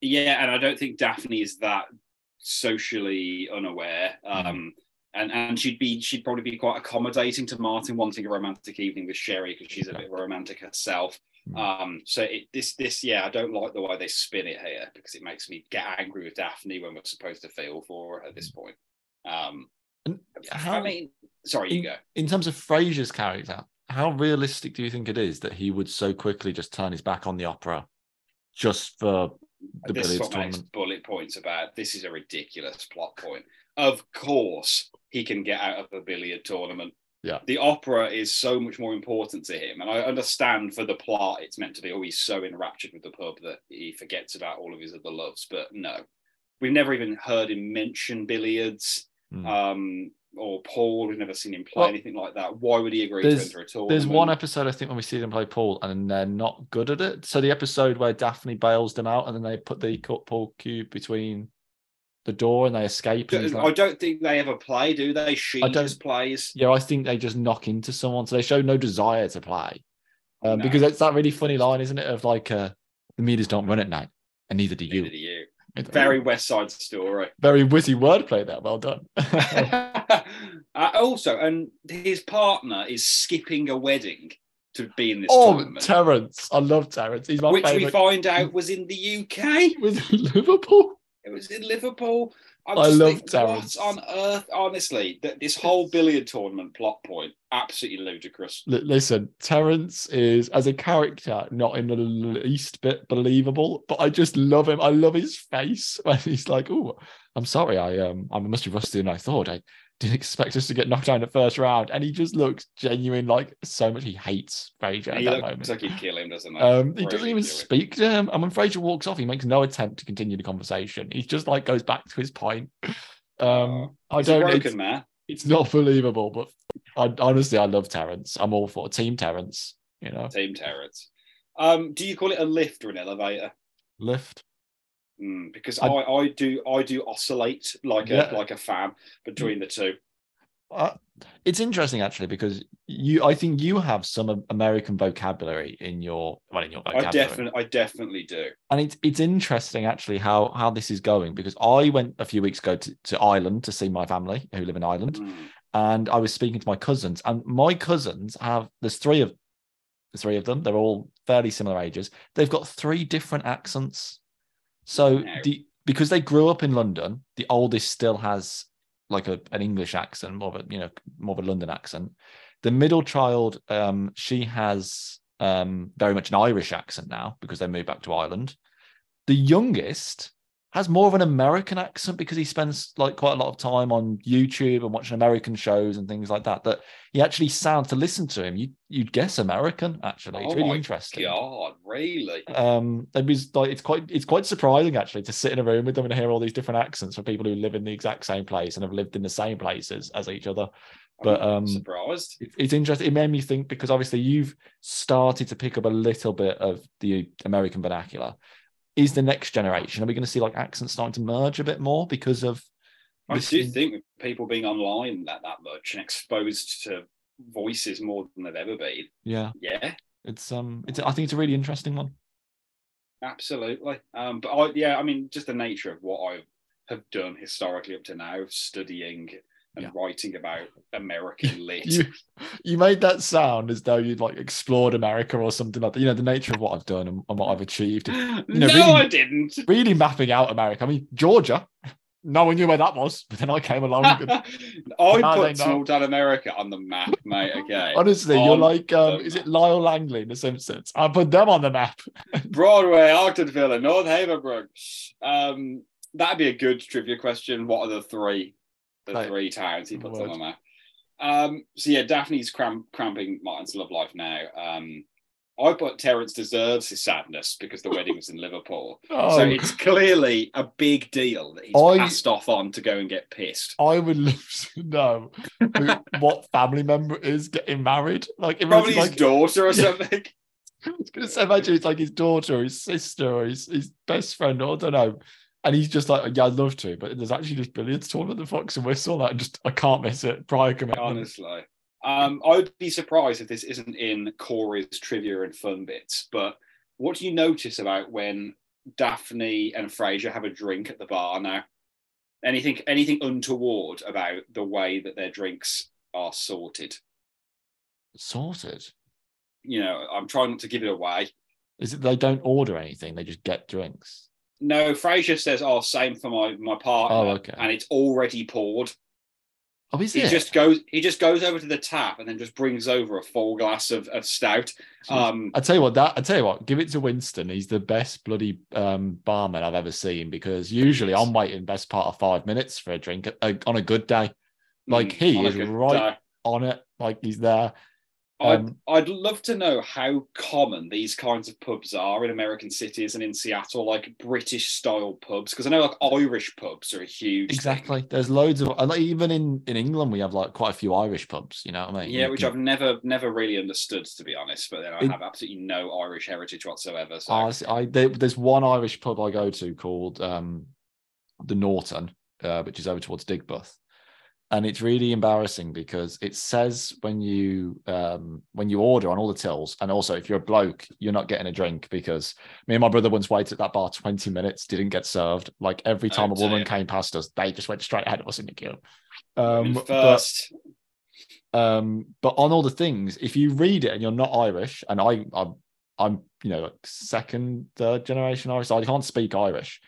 Yeah, and I don't think Daphne is that socially unaware. Um, and and she'd be she'd probably be quite accommodating to Martin wanting a romantic evening with Sherry because she's a bit of a romantic herself. Mm. Um, so it, this this yeah, I don't like the way they spin it here because it makes me get angry with Daphne when we're supposed to feel for her at this point. Um, And I how, mean, sorry, you in, go. in terms of Frasier's character, how realistic do you think it is that he would so quickly just turn his back on the opera just for the this is billiards what makes tournament? bullet points about this is a ridiculous plot point. Of course, he can get out of a billiard tournament. Yeah. The opera is so much more important to him. And I understand for the plot, it's meant to be, oh, he's so enraptured with the pub that he forgets about all of his other loves. But no, we've never even heard him mention billiards Hmm. um, or Paul. We've never seen him play Well, anything like that. Why would he agree to enter a tournament? There's one episode I think when we see them play Paul and they're not good at it. So the episode where Daphne bails them out and then they put the Paul cube between the door and they escape. And he's I don't think they ever play, do they? She I don't- just plays. yeah, I think they just knock into someone, so they show no desire to play. Um, No. Because it's that really funny line, isn't it? Of like, uh, the meters don't run at night, and neither do you. Neither do you. Very West Side Story. very witty wordplay there. Well done. uh, also, and his partner is skipping a wedding to be in this oh, tournament, Terence! I love Terence. He's my which we find out was in the UK. With Liverpool. It was in Liverpool. I'm I love thinking, Terence. What on earth? Honestly, th- this whole billiard tournament plot point absolutely ludicrous. L- listen, Terence is as a character not in the least bit believable, but I just love him. I love his face when he's like, "Oh, I'm sorry, I um, I must be rustier than I thought. I didn't expect us to get knocked out in the first round," and he just looks genuine, like so much. He hates Frasier at He that looks moment. like he'd kill him, doesn't he? Um, he doesn't even him. speak to him. And when Frasier walks off, he makes no attempt to continue the conversation. He just like goes back to his point. Um, I don't. broken It's, man. it's not believable, but I honestly I love Terence. I'm all for Team Terence. You know, Team Terrence. Um, do you call it a lift or an elevator? lift. Mm, because I- I, I do I do oscillate like a like a fan between the two. Uh, it's interesting actually because you, I think you have some American vocabulary in your well in your vocabulary. I definitely I definitely do. and it's it's interesting actually how how this is going because I went a few weeks ago to, to Ireland to see my family who live in Ireland, Mm. and I was speaking to my cousins, and my cousins have there's three of the three of them. They're all fairly similar ages. They've got three different accents. So No. the because they grew up in London, the oldest still has like a, an English accent, more of a you know more of a London accent. The middle child, um, she has um, very much an Irish accent now because they moved back to Ireland. The youngest has more of an American accent because he spends like quite a lot of time on YouTube and watching American shows and things like that. That he actually sounds to listen to him, you you'd guess American. Actually, it's Oh really my interesting. God, really? Um, it was like it's quite it's quite surprising actually to sit in a room with them and hear all these different accents from people who live in the exact same place and have lived in the same places as each other. But, um, surprised. It- It's interesting. It made me think because obviously you've started to pick up a little bit of the American vernacular. Is the next generation? Are we going to see like accents starting to merge a bit more because of? I do listening- think people being online that that much and exposed to voices more than they've ever been. Yeah, Yeah, it's um, it's I think it's a really interesting one. absolutely. Um, but I yeah, I mean, just the nature of what I have done historically up to now, studying and Yeah. writing about American lit. You you made that sound as though you'd like explored America or something like that. You know the nature of what I've done and, and what I've achieved. no, know, really- I didn't. Really mapping out America. I mean Georgia. No one knew where that was, but then I came along. and- I put small town America on the map, mate. Okay. Honestly, you're like, um, is it. Lyle Langley in The Simpsons? I put them on the map. Brockway, and North Haverbrook. Um, that'd be a good trivia question. What are the three, the Like, three towns he puts on word. the map? Um, so yeah, Daphne's cramp, cramping Martin's love life now. Um, I put Terence deserves his sadness because the wedding was in Liverpool. Oh, So it's clearly a big deal that he's I- passed off on to go and get pissed. I would love to know who, what family member is getting married. Like, Probably his like, daughter or something. I was gonna say, imagine it's like his daughter or his sister or his, his best friend, or I don't know. And he's just like, yeah, I'd love to, but there's actually this billiards tournament, the Fox and Whistle, that I just I can't miss it. Prior commitment. Honestly. Um, I'd be surprised if this isn't in Corey's trivia and fun bits. But what do you notice about when Daphne and Frasier have a drink at the bar now? Anything anything untoward about the way that their drinks are sorted? Sorted. You know, I'm trying not to give it away. Is it they don't order anything? They just get drinks. No, Frasier says, "Oh, same for my my partner," Oh, okay. and it's already poured. Oh, is He it? just goes he just goes over to the tap and then just brings over a full glass of, of stout. Um, I tell you what, that I tell you what, give it to Winston. He's the best bloody um, barman I've ever seen because usually I'm waiting best part of five minutes for a drink uh, on a good day. Like mm, he is right day. on it, like he's there. I'd, Um, I'd love to know how common these kinds of pubs are in American cities and in Seattle, like British style pubs. Because I know like Irish pubs are a huge thing. Exactly. There's loads of and like, even in in England we have like quite a few Irish pubs. You know what I mean? Yeah, You which can- I've never never really understood to be honest. But then I It- have absolutely no Irish heritage whatsoever. So I, I there, there's one Irish pub I go to called um, the Norton, uh, which is over towards Digbeth, and it's really embarrassing because it says when you um, when you order on all the tills, and also if you're a bloke, you're not getting a drink because me and my brother once waited at that bar 20 minutes, didn't get served. Like every Oh, time a woman came past us, they just went straight ahead of us in the queue. Um, but first. um, but on all the things, if you read it and you're not Irish, and I, I'm, I'm, you know, like second, third generation Irish, so I can't speak Irish.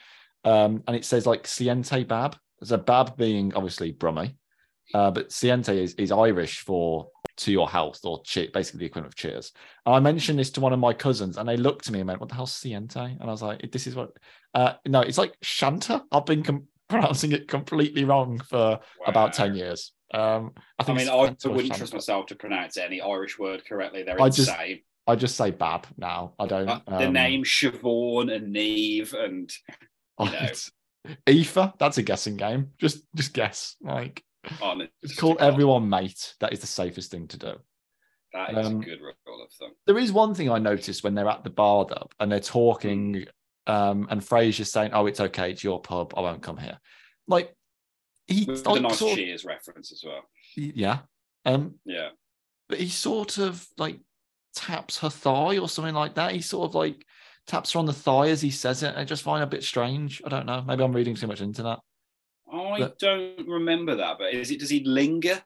Um, and it says like Siente Bab. There's a Bab being obviously Brummy, uh, but Siente is, is Irish for to your health or che- basically the equivalent of cheers. And I mentioned this to one of my cousins, and they looked at me and went, "What the hell's Siente?" And I was like, "This is what." Uh, no, it's like Shanta. I've been com- pronouncing it completely wrong for about 10 years. Um, I I mean, I wouldn't Shanta. trust myself to pronounce any Irish word correctly. They're I just- insane. I just say Bab now. I don't. Uh, the um, name Siobhan and Niamh and you know. it's- Aoife, that's a guessing game. Just just guess. Like just call everyone mate. That is the safest thing to do. That is um, a good rule of thumb. There is one thing I noticed when they're at the bar though, and they're talking, um, and Frasier's saying, "Oh, it's okay, it's your pub. I won't come here." Like he With like, nice sort- Cheers reference as well. yeah. Um, Yeah. but he sort of like taps her thigh or something like that. He sort of like taps her on the thigh as he says it. I just find it a bit strange. I don't know. Maybe I'm reading too much into that. I But- don't remember that, but is it? Does he linger?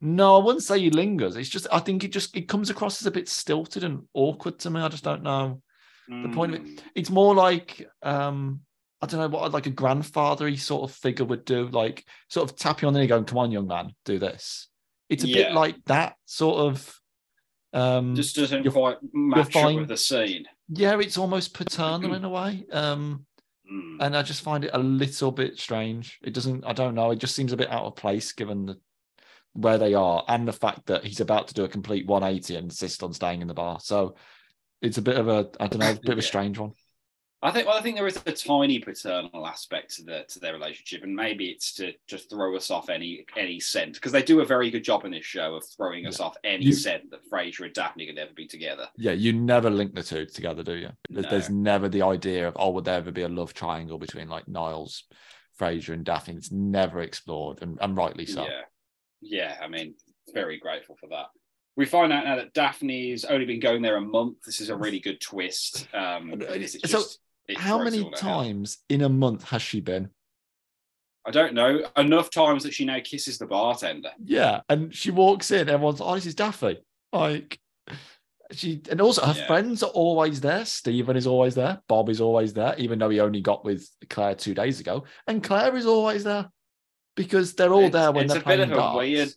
No, I wouldn't say he lingers. It's just I think it just it comes across as a bit stilted and awkward to me. I just don't know. The point of it- Mm, It's more like um I don't know what like a grandfather sort of figure would do, like sort of tap you on the knee, going, "Come on, young man, do this." It's a bit like that sort of. Um, just doesn't quite match up fine. with the scene. yeah, it's almost paternal in a way. Um, Mm. and I just find it a little bit strange. It doesn't, I don't know, it just seems a bit out of place given the where they are and the fact that he's about to do a complete 180 and insist on staying in the bar. So it's a bit of a, I don't know, a bit of a strange one. I think. Well, I think there is a tiny paternal aspect to the to their relationship, and maybe it's to just throw us off any any scent because they do a very good job in this show of throwing us off any You- scent that Frasier and Daphne could ever be together. Yeah, you never link the two together, do you? There's, there's never the idea of, oh, would there ever be a love triangle between like Niles, Frasier, and Daphne? It's never explored, and, and rightly so. Yeah, yeah. I mean, very grateful for that. We find out now that Daphne's only been going there a month. This is a really good twist. Um, it So, just- it How many it all to hell. times in a month has she been? I don't know. Enough times that she now kisses the bartender. Yeah, and she walks in, everyone's oh, this is Daffy. Like she and also her Yeah. friends are always there. Stephen is always there, Bob is always there, even though he only got with Claire two days ago. And Claire is always there because they're all It's- there when they're a bit playing darts. weird.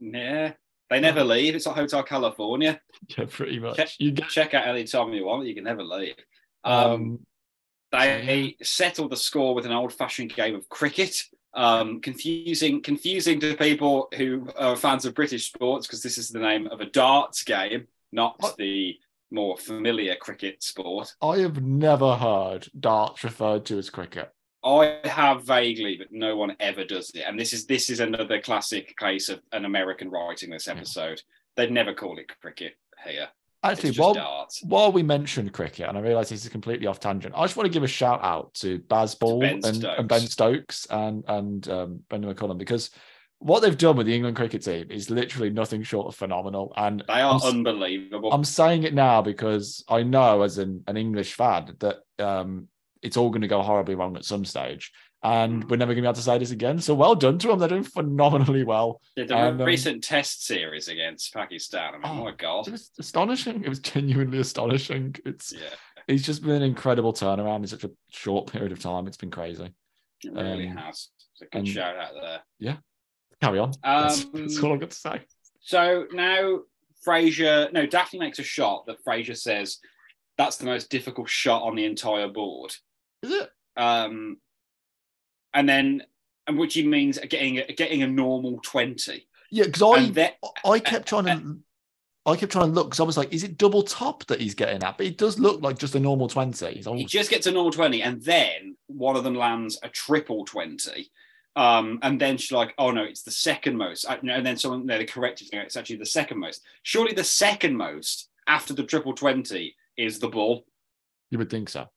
Yeah, they never leave. It's like Hotel California. Yeah, pretty much. Check- You get Check out any time you want. You can never leave. Um, um, they settle the score with an old-fashioned game of cricket. Um, confusing, confusing to people who are fans of British sports because this is the name of a darts game, not What? the more familiar cricket sport. I have never heard darts referred to as cricket. I have vaguely, but no one ever does it. And this is this is another classic case of an American writing this episode. They'd never call it cricket here. Actually, while, darts. while we mentioned cricket, and I realise this is completely off tangent, I just want to give a shout out to Bazball Ben and, and Ben Stokes and and um, Brendon McCullum because what they've done with the England cricket team is literally nothing short of phenomenal. And They are I'm unbelievable. I'm saying it now because I know as an, an English fan that um, it's all going to go horribly wrong at some stage. And we're never going to be able to say this again. So well done to them. They're doing phenomenally well. Yeah, the and, um, recent test series against Pakistan. I mean, Oh, my God. It was astonishing. It was genuinely astonishing. It's Yeah, it's just been an incredible turnaround in such a short period of time. It's been crazy. it really Um, has. It's a good and- shout out there. Yeah, carry on. that's, Um, that's all I've got to say. So now Frasier, no, Daphne makes a shot that Frasier says that's the most difficult shot on the entire board. Is it? Um, and then, and which he means getting a, getting a normal twenty. Yeah, because I then, I kept trying to I kept trying to look because I was like, is it double top that he's getting at? But it does look like just a normal 20. So he just gets a normal 20 and then one of them lands a triple 20 um, and then she's like oh no it's the second most Uh, no, and then someone no, they corrected me it's actually the second most surely the second most after the triple 20 is the bull you would think so.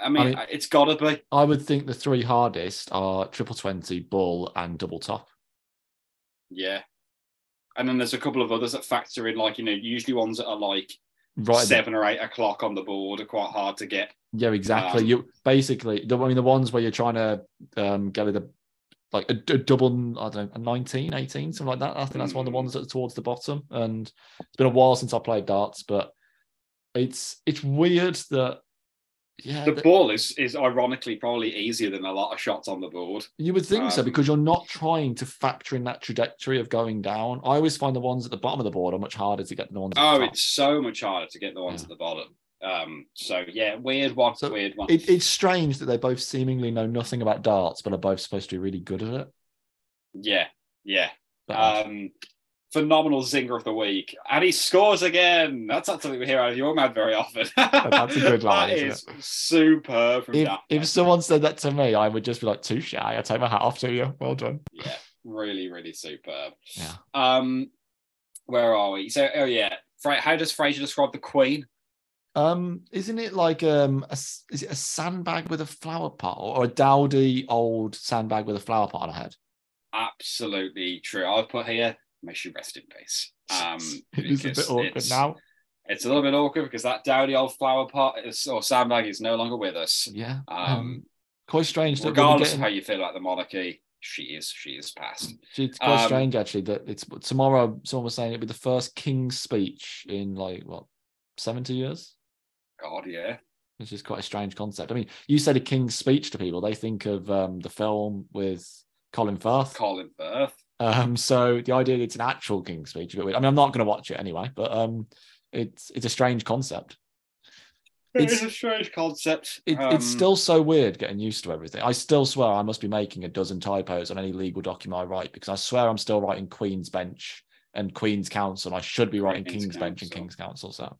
I mean, I mean- it's gotta be I would think the three hardest are triple 20, bull, and double top. yeah and then there's a couple of others that factor in like you know usually ones that are like Right. seven or eight o'clock on the board are quite hard to get Yeah, exactly. Um, you basically, the, I mean, the ones where you're trying to um, get a like a, a double, I don't know, a 19, 18, something like that. I think that's one of the Mm. ones that's towards the bottom. And it's been a while since I played darts, but it's it's weird that yeah, the that- bull is is ironically probably easier than a lot of shots on the board you would think so um, because you're not trying to factor in that trajectory of going down. I always find the ones at the bottom of the board are much harder to get than the ones. At Oh, the it's so much harder to get the ones Yeah. at the bottom. Um, so yeah, weird one, So weird one. It, it's strange that they both seemingly know nothing about darts, but are both supposed to be really good at it. yeah, yeah. But, Um, phenomenal zinger of the week, and he scores again. That's not something we hear out of your man very often. That's a good line, That isn't is superb from if, if someone said that to me, I would just be like, too shy. I take my hat off to you. Well done. Yeah, really, really superb. Yeah. Um, where are we? So, oh yeah, how does Frasier describe the Queen? Um, isn't it like um, a, is it a sandbag with a flower pot or a dowdy old sandbag with a flower pot on her head? Absolutely true. I've put here. May she rest in peace. Um, it is a bit awkward it's- now. It's a little bit awkward because that dowdy old flower pot is, or sandbag is no longer with us. Yeah. Um, Um, quite strange that Regardless getting- of how you feel about the monarchy, she is she is past. It's quite Um, strange actually that it's tomorrow. Someone was saying it'd be the first king's speech in like what seventy years, God, yeah. which is quite a strange concept. I mean, you said a king's speech to people, they think of um, the film with Colin Firth. Colin Firth. Um, so the idea that it's an actual king's speech, is a bit weird. I mean, I'm not going to watch it anyway, but um, it's it's a strange concept. It It's- a strange concept. It, Um, it's still so weird getting used to everything. I still swear I must be making a dozen typos on any legal document I write because I swear I'm still writing Queen's Bench and Queen's Counsel. And I should be writing Queen's King's Bench and King's Counsel. So,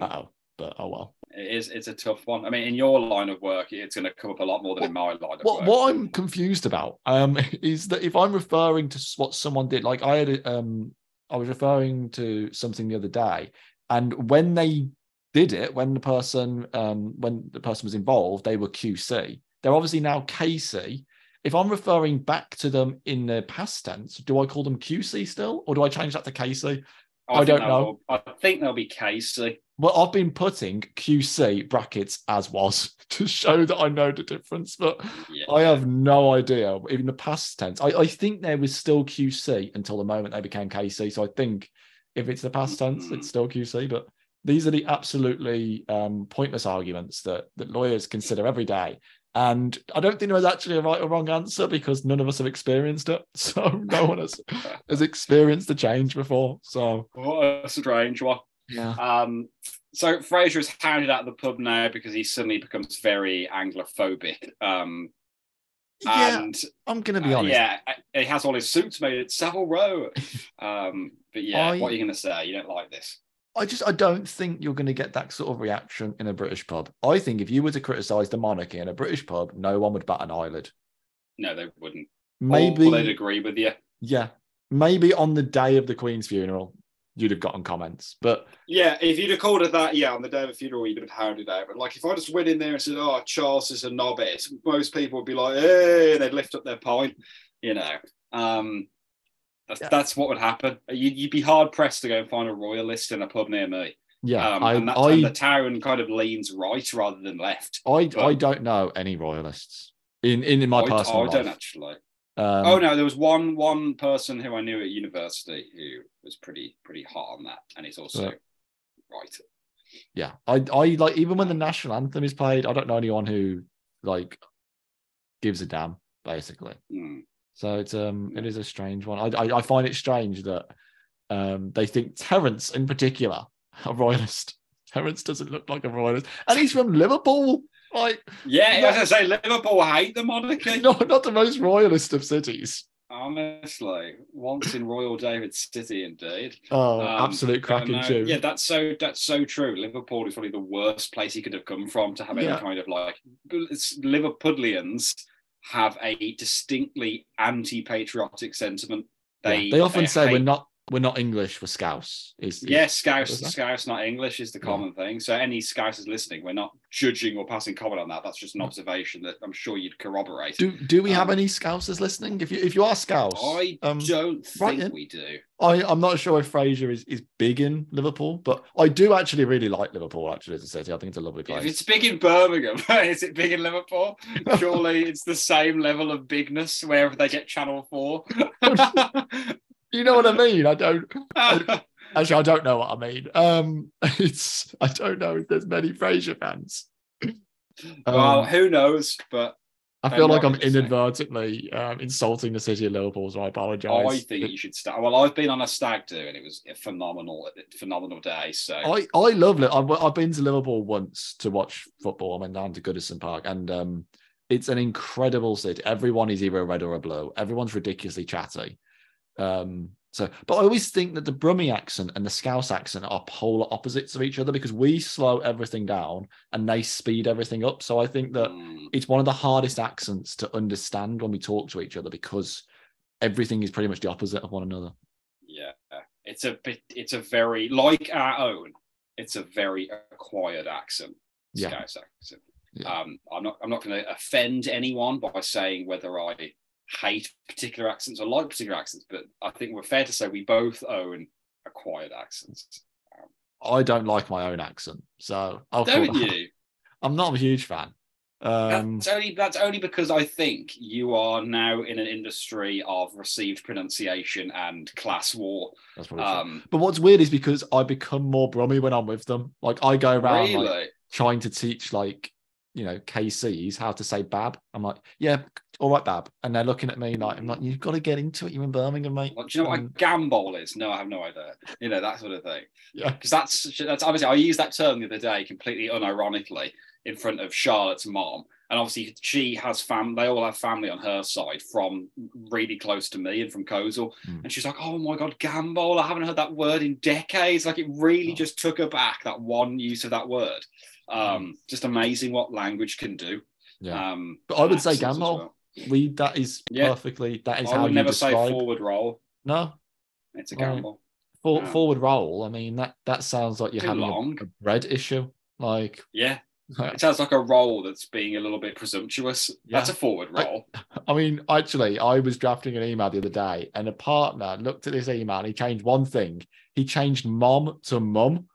uh oh, but oh well. It is. It's a tough one. I mean, in your line of work, it's going to come up a lot more than in my line of What work. what I'm confused about um is that if I'm referring to what someone did, like I had um I was referring to something the other day, and when they did it, when the person um when the person was involved, they were QC. They're obviously now KC. If I'm referring back to them in the past tense, do I call them QC still, or do I change that to KC? I think don't know. I think there'll be KC. Well, I've been putting QC brackets as was to show that I know the difference, but Yeah. I have no idea. In the past tense, I, I think there was still QC until the moment they became KC. So I think if it's the past tense, Mhm. it's still QC. But these are the absolutely um, pointless arguments that, that lawyers consider every day. And I don't think there is actually a right or wrong answer because none of us have experienced it. So no one has, has experienced the change before. So What a strange one. yeah. Um, so Frasier is hounded out of the pub now because he suddenly becomes very Anglophobic. Um, Yeah, and I'm going to be uh, honest. yeah, he has all his suits made at Savile Row. Um, but yeah, I- what are you going to say? You don't like this? I just I don't think you're going to get that sort of reaction in a British pub. I think if you were to criticise the monarchy in a British pub, no one would bat an eyelid. No, they wouldn't. Maybe, or they'd agree with you. yeah, maybe on the day of the Queen's funeral, you'd have gotten comments. But Yeah, if you'd have called it that, yeah, on the day of the funeral, you'd have hounded out. But like, if I just went in there and said, "Oh, Charles is a knobhead," most people would be like, "Hey," and they'd lift up their pint, you know. Um, That's, Yeah. that's what would happen. You'd, you'd be hard pressed to go and find a royalist in a pub near me. Yeah, um, I, and, that, I, and the town kind of leans right rather than left. I, I don't know any royalists in in, in my I, personal I don't actually. Um, oh no, there was one one person who I knew at university who was pretty pretty hot on that, and he's also Yeah. right. yeah i i like even when the national anthem is played i don't know anyone who like gives a damn basically Mm. So it's um it is a strange one i i, I find it strange that um they think terence in particular a royalist terence doesn't look like a royalist and he's from liverpool like Yeah, No. as I say, Liverpool hate the monarchy. not, not the most royalist of cities Honestly, once in Royal David City, indeed. oh Um, absolute but cracking no, tune Yeah, that's so that's so true. Liverpool is probably the worst place he could have come from to have any kind of like Liverpudlians have a distinctly anti-patriotic sentiment. Yeah, They they, often uh, say we're not we're not english we're scouse is, is- Yes, Scouse? Scouse, not English is the Yeah. common thing. So any Scousers listening, we're not judging or passing comment on that. That's just an observation that I'm sure you'd corroborate. do do we have Um, any scousers listening if you if you are scouse I um, don't think in. we do. I, I'm not sure if Frasier is, is big in Liverpool, but I do actually really like Liverpool actually as a city. I think it's a lovely place. If it's big in Birmingham, is it big in Liverpool? Surely it's the same level of bigness wherever they get Channel 4. You know what I mean? I don't actually I don't know what I mean. Um it's I don't know if there's many Frasier fans. well, Um, who knows? But I feel like I'm be the same. inadvertently um, insulting the city of Liverpool, so I apologize. I think you should start. Well, I've been on a stag do and it was a phenomenal, phenomenal day. So I, I love it. I've, I've been to Liverpool once to watch football. I went down to Goodison Park, and um, it's an incredible city. Everyone is either a red or a blue. Everyone's ridiculously chatty. Um, so, but I always think that the Brummie accent and the Scouse accent are polar opposites of each other because we slow everything down and they speed everything up. So I think that mm, it's one of the hardest accents to understand when we talk to each other because everything is pretty much the opposite of one another. yeah, it's a bit, it's a very, like our own, it's a very acquired accent. Yeah. Scouse accent. Yeah. Um, I'm not, I'm not going to offend anyone by saying whether I hate particular accents or like particular accents, but I think we're fair to say we both own acquired accents. I don't like my own accent, so I'll Don't you? I'm not a huge fan. Um, that's only that's only because I think you are now in an industry of received pronunciation and class war. that's probably true. Um, But what's weird is because I become more Brummy when I'm with them. Like I go around really, like, trying to teach like you know KCs how to say Bab. I'm like, yeah, all right, Bab, and they're looking at me like, I'm like, you've got to get into it. You're in Birmingham, mate. Well, do you know what a Um, gambol is? No, I have no idea. You know that sort of thing. yeah, Because that's that's obviously I used that term the other day completely unironically in front of Charlotte's mom, and obviously she has fam. They all have family on her side from really close to me and from Kozel, Hmm. and she's like, "Oh my god, gambol! I haven't heard that word in decades. Like it really Oh. just took her back that one use of that word. Um, just amazing what language can do. Yeah. Um, But I would say gambol. well. We that is Yeah. perfectly. That is I how would you never describe. say forward roll. No, It's a gamble. for, No. forward roll. I mean that that sounds like you're having a, long. a bread issue. Like Yeah, it sounds like a roll that's being a little bit presumptuous. That's a forward I- roll. I mean, actually, I was drafting an email the other day, and a partner looked at this email and he changed one thing. He changed mom to mum.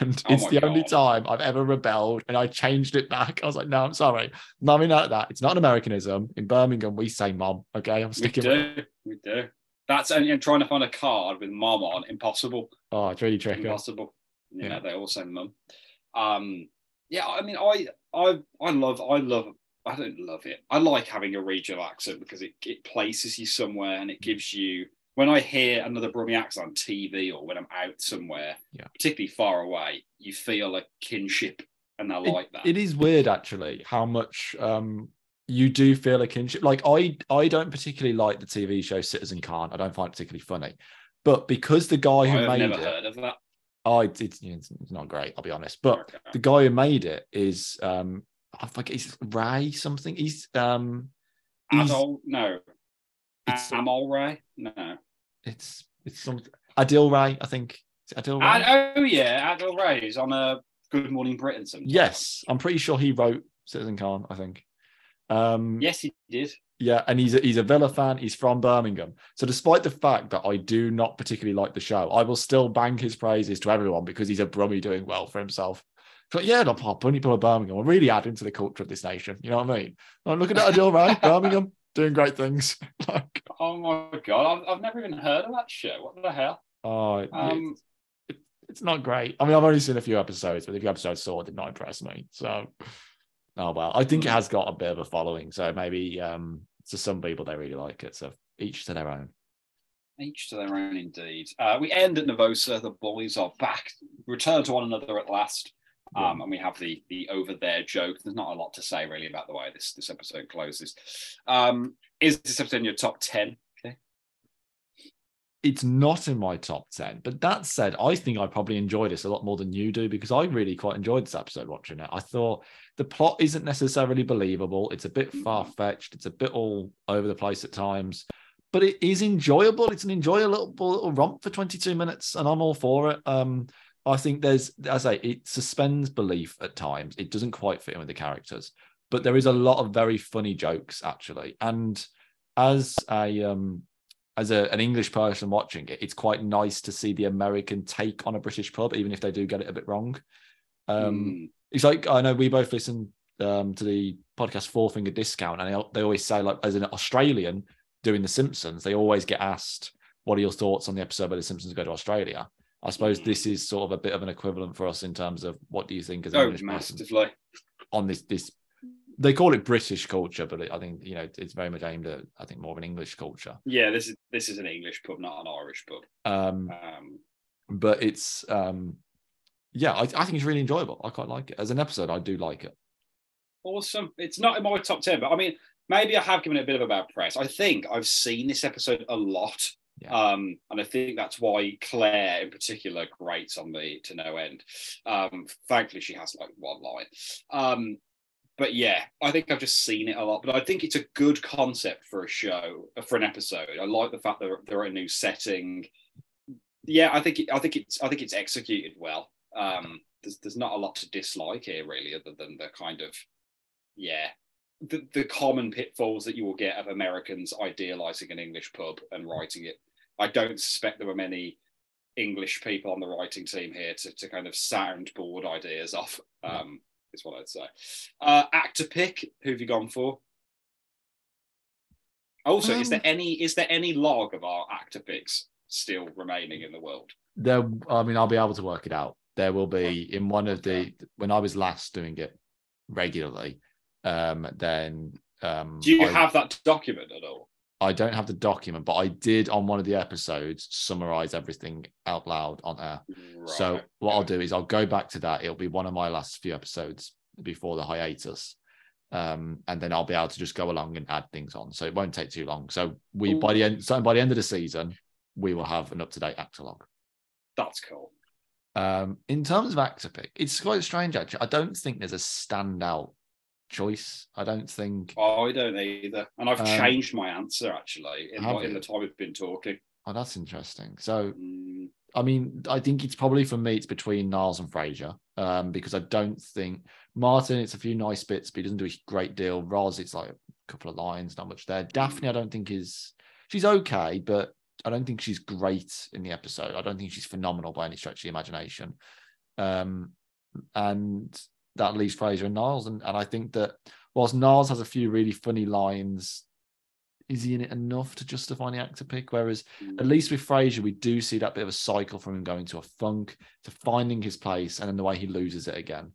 And Oh it's the only time I've ever rebelled and I changed it back. I was like, no, I'm sorry. No, I mean like that. It's not an Americanism. In Birmingham, we say mom. Okay. I'm We sticking with do. We do. That's and, and trying to find a card with mom on, impossible. Oh, it's really tricky. Impossible. You Yeah. know, they all say mum. Um, yeah, I mean, I, I, I love, I love, I don't love it. I like having a regional accent because it, it places you somewhere and it gives you. When I hear another Brummie accent on TV or when I'm out somewhere, Yeah. particularly far away, you feel a kinship, and I like that. It is weird actually how much um you do feel a kinship. Like I I don't particularly like the TV show Citizen Khan. I don't find it particularly funny. But because the guy who made never it, heard of that. oh, it's, it's not great. I'll be honest. But Okay. the guy who made it is um I forget he's Ray something. He's um he's, Adol, no. It's- Amol Ray, no. it's it's something Adil Ray, I think. Adil Ray? Oh yeah, Adil Ray is on a Good Morning Britain. Sometimes. yes, I'm pretty sure he wrote Citizen Khan, I think. Um Yes, he did. Yeah, and he's a, he's a Villa fan. He's from Birmingham. So despite the fact that I do not particularly like the show, I will still bang his praises to everyone because he's a Brummy doing well for himself. But yeah, no, Pop, Bunny Pull of Birmingham will really add into the culture of this nation. You know what I mean? I'm looking at Adil Ray, Birmingham, doing great things. like, Oh my god, I've, I've never even heard of that show. What the hell? oh, it- Um, it- it's not great. I mean, I've only seen a few episodes, but the few episodes I saw did not impress me. So, oh well. I think it has got a bit of a following. So maybe um, to some people they really like it. So each to their own. Each to their own, indeed. Uh, we end at Nervosa. The boys are back, return to one another at last. Um, and we have the the over there joke. There's not a lot to say really about the way this this episode closes. Um, is this episode in your top ten? Okay. it's not in my top 10 but that said i think i probably enjoy this a lot more than you do because i really quite enjoyed this episode watching it i thought the plot isn't necessarily believable it's a bit far-fetched it's a bit all over the place at times but it is enjoyable it's an enjoyable little romp for 22 minutes and i'm all for it um i think there's as i say it suspends belief at times it doesn't quite fit in with the characters but there is a lot of very funny jokes actually and as a um as a, an English person watching it, it's quite nice to see the American take on a British pub, even if they do get it a bit wrong. Um, Mm, It's like I know we both listen um, to the podcast Four Finger Discount, and they, they always say like as an Australian doing The Simpsons, they always get asked, "What are your thoughts on the episode where The Simpsons go to Australia?" I suppose this is sort of a bit of an equivalent for us in terms of what do you think as an oh, English massively. on this this. They call it British culture, but it, I think you know it's very much aimed at I think more of an English culture. Yeah, this is this is an English pub, not an Irish pub. Um, Um, but it's um yeah I, I think it's really enjoyable i quite like it as an episode i do like it awesome. It's not in my top ten, but I mean, maybe I have given it a bit of a bad press. I think I've seen this episode a lot. Yeah. Um, and I think that's why Claire in particular grates on me to no end. Um, thankfully she has like one line. Um, but yeah, I think I've just seen it a lot. But I think it's a good concept for a show, for an episode. I like the fact that they're, a new setting. Yeah, I think I think it's I think it's executed well. Um, there's there's not a lot to dislike here really, other than the kind of yeah the, the common pitfalls that you will get of Americans idealizing an English pub and writing it. I don't suspect there were many English people on the writing team here to, to kind of soundboard ideas off. Um, is what I'd say. Uh, actor pick. Who have you gone for? Also, is Um, there any is there any log of our actor picks still remaining in the world? there i mean i'll be able to work it out there will be in one of the when i was last doing it regularly um then um Do you I, have that document at all? I don't have the document but i did on one of the episodes summarize everything out loud on air So Right, what I'll do is I'll go back to that. It'll be one of my last few episodes before the hiatus. Um, and then I'll be able to just go along and add things on. So it won't take too long. So we by the end so by the end of the season, we will have an up-to-date actor log. That's cool. Um, in terms of actor pick, it's quite strange actually. I don't think there's a standout choice. I don't think I don't either, and I've Um, changed my answer actually in, in the time we've been talking. oh that's interesting. So Mm, I mean, I think it's probably for me, it's between Niles and Frasier, um, because I don't think Martin, it's a few nice bits, but he doesn't do a great deal. Roz, it's like a couple of lines, not much there. Daphne, I don't think is she's okay, but I don't think she's great in the episode. I don't think she's phenomenal by any stretch of the imagination. Um, and that leaves Frasier and Niles. And, and I think that whilst Niles has a few really funny lines, is he in it enough to justify the actor pick? Whereas at least with Frasier, we do see that bit of a cycle from him going to a funk to finding his place and then the way he loses it again.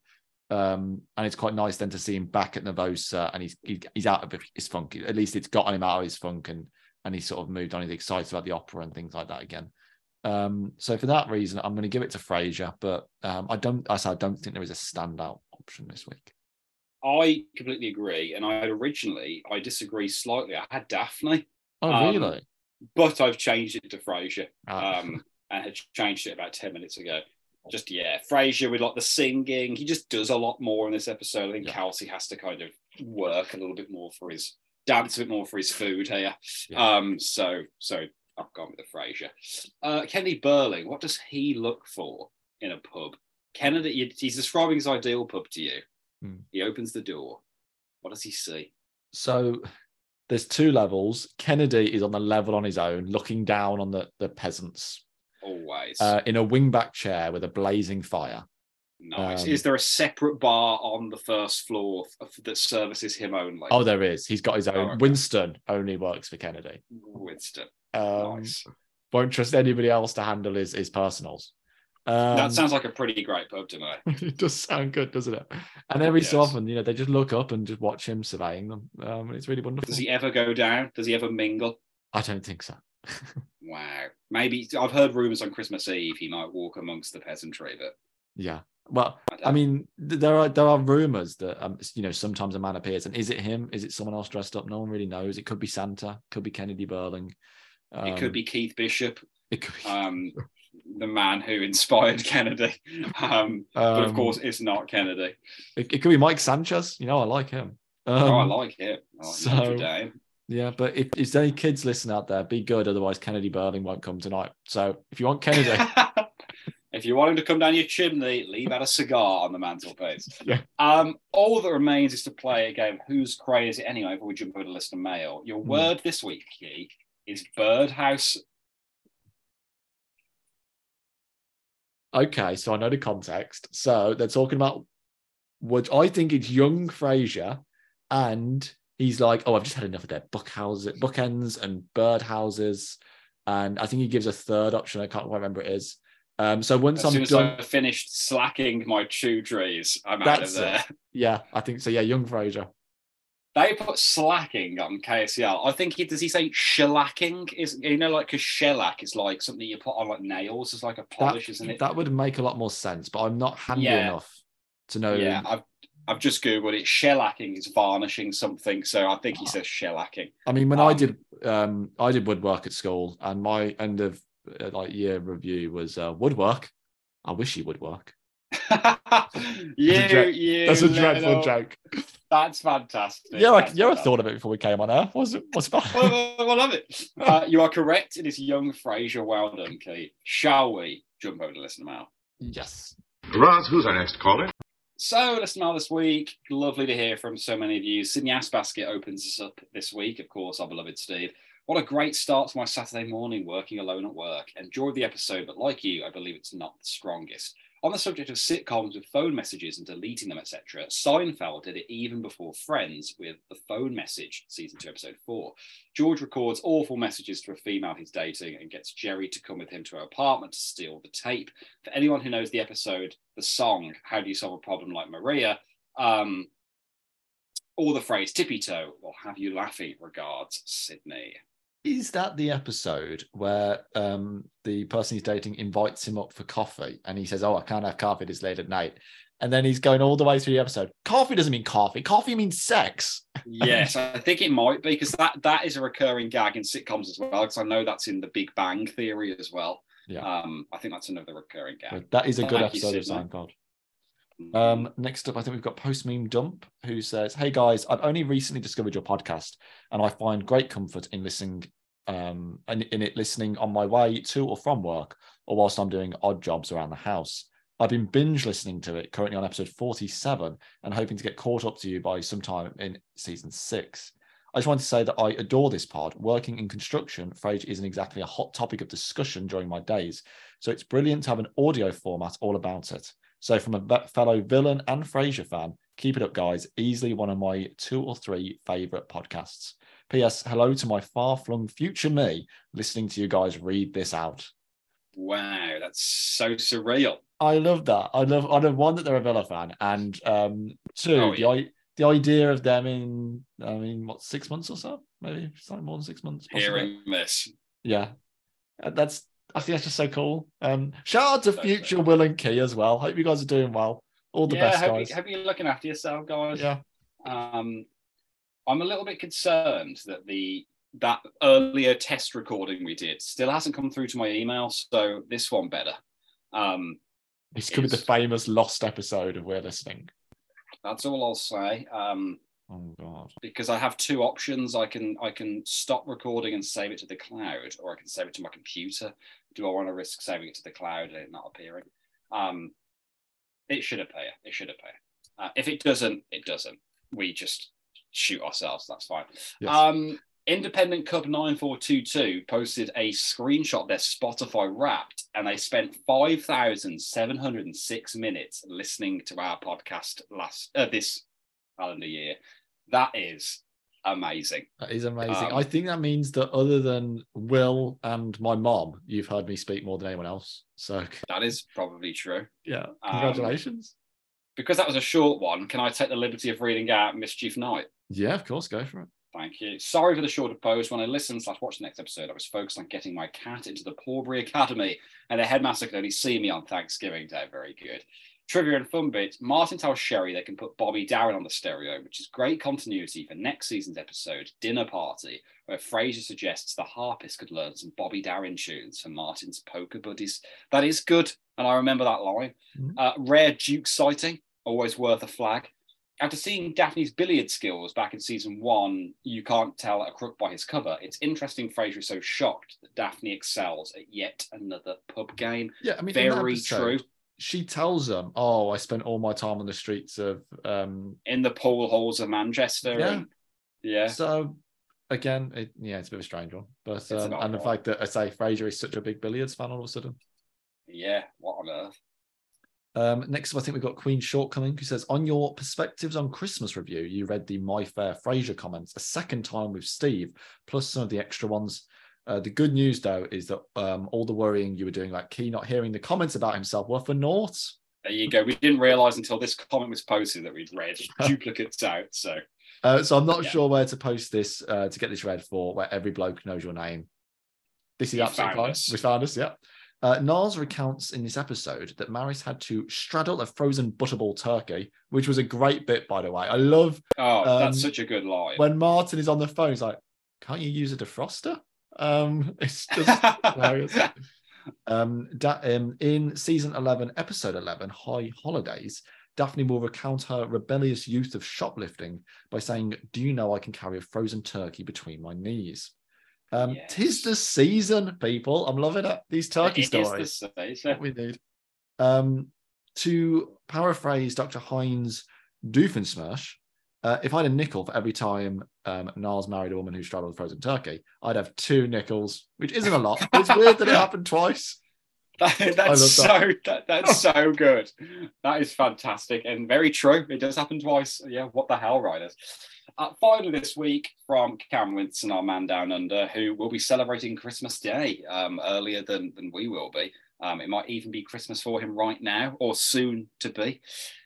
Um, and it's quite nice then to see him back at Nervosa and he's he, he's out of his funk. At least it's gotten him out of his funk and and he's sort of moved on. He's excited about the opera and things like that again. Um, so for that reason, I'm going to give it to Frasier, but um, I don't. I said I don't think there is a standout option this week. I completely agree, and I had originally I disagree slightly. I had Daphne, Oh, Um, really? but I've changed it to Frasier. Ah. Um, and had changed it about ten minutes ago. Just yeah, Frasier with like the singing, he just does a lot more in this episode. I think Yeah. Kelsey has to kind of work a little bit more for his dance a bit more for his food here. Yeah. Um, so so I've gone with the Frasier. Uh, Kenny Burling, what does he look for in a pub? Kennedy, he's describing his ideal pub to you. Hmm. He opens the door. What does he see? So there's two levels. Kennedy is on the level on his own, looking down on the, the peasants Always uh, in a wingback chair with a blazing fire. nice. um, Is there a separate bar on the first floor that services him only? Oh, there is. He's got his own. Oh, okay. Winston only works for Kennedy. Winston. Um, Nice. Won't trust anybody else to handle his, his personals. Um, that sounds like a pretty great pub to me. it does sound good, doesn't it? And every so often, you know, they just look up and just watch him surveying them. Um, and it's really wonderful. Does he ever go down? Does he ever mingle? I don't think so. Wow. Maybe I've heard rumours on Christmas Eve he might walk amongst the peasantry, but Yeah. Well, I, I mean, there are there are rumors that um, you know sometimes a man appears, and is it him? Is it someone else dressed up? No one really knows. It could be Santa. Could be Kennedy Burling. It could um, be Keith Bishop, It could be. um, the man who inspired Kennedy. Um, but of um, course, it's not Kennedy. it, it could be Mike Sanchez. You know, I like him. Um, oh, I like him. I like so-. Yeah, but if, if there's any kids listening out there, be good. Otherwise, Kennedy Burling won't come tonight. So if you want Kennedy, if you want him to come down your chimney, leave out a cigar on the mantelpiece. Yeah. Um, all that remains is to play a game. Who's crazy is it anyway? Before we jump over to listener mail, your Hmm. word this week, Key, is birdhouse. okay, so I know the context. So they're talking about what I think it's young Frasier, and he's like, "Oh, I've just had enough of their book houses, bookends, and birdhouses." And I think he gives a third option. I can't quite remember it is. Um, so once As I'm as done, finished slacking my chew trees, I'm out of there. yeah, I think so. Yeah, young Frasier. They put slacking on KSL. I think he does he say shellacking? Is you know like because shellac is like something you put on like nails. It's like a polish, that, isn't it? that would make a lot more sense, but I'm not handy Yeah. enough to know. Yeah, I've I've just googled it. Shellacking is varnishing something, so I think he Ah. says shellacking. I mean, when I Um, did, um, I did woodwork at school, and my end of uh, like year review was uh, woodwork. I wish you would work. you, dre- you. That's a dreadful joke. That's fantastic. Yeah, like That's you ever thought of it before we came on air? What's it? What's about? Well, well, well, I love it. Uh, you are correct. It is young Frasier. Well done, Keith. Shall we jump over to listen now? yes. Roz, who's our next caller? So, listen now this week. Lovely to hear from so many of you. Sydney Ass Basket opens us up this week, of course, our beloved Steve. What a great start to my Saturday morning working alone at work. Enjoyed the episode, but like you, I believe it's not the strongest. On the subject of sitcoms with phone messages and deleting them, etc., Seinfeld did it even before Friends with the phone message, season two, episode four. George records awful messages to a female he's dating and gets Jerry to come with him to her apartment to steal the tape. For anyone who knows the episode, the song, How Do You Solve a Problem Like Maria, um, or the phrase tippy toe will have you laughing. Regards, Sydney. Is that the episode where um, the person he's dating invites him up for coffee, and he says, "Oh, I can't have coffee this late at night," and then he's going all the way through the episode. Coffee doesn't mean coffee. Coffee means sex. Yes, I think it might be because that that is a recurring gag in sitcoms as well. Because I know that's in the Big Bang Theory as well. Yeah. Um, I think that's another recurring gag. But that is a good Thank you, episode of. Seinfeld. Um, next up, I think we've got Post Meme Dump, who says, "Hey guys, I've only recently discovered your podcast, and I find great comfort in listening, um, in, in it listening on my way to or from work, or whilst I'm doing odd jobs around the house. I've been binge listening to it, currently on episode 47, and hoping to get caught up to you by sometime in season six. I just want to say that I adore this pod. Working in construction, Frasier isn't exactly a hot topic of discussion during my days, so it's brilliant to have an audio format all about it." So, from a fellow villain and Frasier fan, keep it up, guys. Easily one of my two or three favorite podcasts. P.S. Hello to my far flung future me listening to you guys read this out. Wow, that's so surreal. I love that. I love. I love one that they're a Villa fan, and um, two Oh, the yeah. i- the idea of them in. I mean, what six months or so? Maybe something more than six months. possibly. Hearing this, Yeah, Uh, that's. I think that's just so cool. Um, shout out to So future cool. Will and Key as well. Hope you guys are doing well. All the yeah, best, hope, guys. You, hope you're looking after yourself, guys. yeah. Um, I'm a little bit concerned that the that earlier test recording we did still hasn't come through to my email. So this one better. Um, This could be the famous lost episode of We're Listening. that's all I'll say. Um, Oh God. because I have two options. I can I can stop recording and save it to the cloud, or I can save it to my computer. Do I want to risk saving it to the cloud and it not appearing? Um, it should appear. It should appear. Uh, if it doesn't, it doesn't. We just shoot ourselves. That's fine. Yes. Um, Independent Cub 9422 posted a screenshot their Spotify wrapped, and they spent 5,706 minutes listening to our podcast last uh, this calendar year. That is amazing. That is amazing. Um, I think that means that other than Will and my mom, you've heard me speak more than anyone else. So That is probably true. yeah, Um, congratulations. Because that was a short one, can I take the liberty of reading out Mischief Night? yeah, of course, go for it. Thank you. Sorry for the shorter post. When I listened slash watched the next episode, I was focused on getting my cat into the Porbury Academy, and the headmaster could only see me on Thanksgiving Day. Very good. Trivia and fun bits. Martin tells Sherry they can put Bobby Darin on the stereo, which is great continuity for next season's episode, Dinner Party, where Frasier suggests the harpist could learn some Bobby Darin tunes for Martin's poker buddies. That is good, and I remember that line. Mhm. Uh, rare Duke sighting, always worth a flag. After seeing Daphne's billiard skills back in season one, you can't tell a crook by his cover. It's interesting Frasier is so shocked that Daphne excels at yet another pub game. Yeah, I mean, Very episode, true. She tells them, "Oh, I spent all my time on the streets of." um In the pool halls of Manchester. Yeah. And, yeah. So again, it, yeah, it's a bit of a strange one, but um, and the fact that I say Frasier is such a big billiards fan all of a sudden. Yeah. What on earth? Um, next up, I think we've got Queen Shortcoming, who says, On your perspectives on Christmas review, you read the My Fair Frasier comments a second time with Steve, plus some of the extra ones. Uh, the good news, though, is that um, all the worrying you were doing, like Key not hearing the comments about himself, were for naught. There you go. We didn't realise until this comment was posted that we'd read duplicates out. So Uh, so I'm not Yeah. sure where to post this uh, to get this read for, where every bloke knows your name. This is absolutely fine. us. We found us, yeah. Uh, Niles recounts in this episode that Maris had to straddle a frozen butterball turkey, which was a great bit, by the way. I love oh, Um, that's such a good line. when Martin is on the phone. He's like, "Can't you use a defroster?" Um, it's just hilarious. Um, da- um, in season 11, episode 11, High Holidays, Daphne will recount her rebellious youth of shoplifting by saying, Do you know I can carry a frozen turkey between my knees? Um, Tis the season, people. I'm loving it. These turkey It is stories. the stage, What we need. Um, to paraphrase Dr. Heinz Doofenshmirtz, uh, if I had a nickel for every time um, Niles married a woman who straddled frozen turkey, I'd have two nickels, which isn't a lot. it's weird that it happened twice. That- that's that. so that, that's so good. That is fantastic and very true. It does happen twice. Yeah, what the hell, writers? Uh, finally, this week from Cam Winston, our man down under, who will be celebrating Christmas Day um, earlier than than we will be. Um, it might even be Christmas for him right now or soon to be.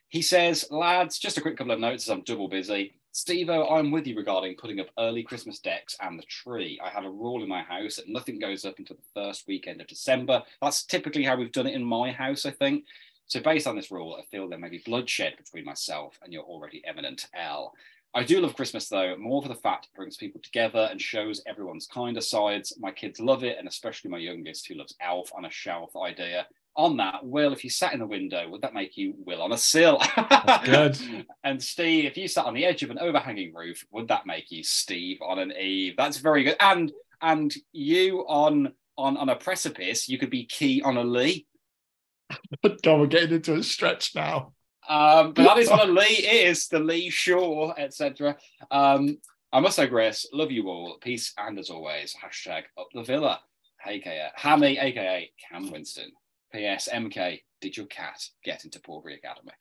He says, lads, just a quick couple of notes as I'm double busy. Steve I'm with you regarding putting up early Christmas decks and the tree. I have a rule in my house that nothing goes up until the first weekend of December. That's typically how we've done it in my house, I think. So, based on this rule, I feel there may be bloodshed between myself and your already eminent L. I do love Christmas though, more for the fact it brings people together and shows everyone's kinder sides. My kids love it, and especially my youngest, who loves Elf on a Shelf idea. On that, Will, if you sat in the window, would that make you Will on a sill? good. And Steve, if you sat on the edge of an overhanging roof, would that make you Steve on an Eve? That's very good. And and you on on on a precipice, you could be Key on a Lee. God, we're getting into a stretch now. Um, but that is what a Lee is, the Lee Shore, etc. Um, I must say, Grace, love you all. Peace and as always, hashtag up the villa. aka Hammy, aka Cam Winston. P.S. MK, did your cat get into Porbury Academy?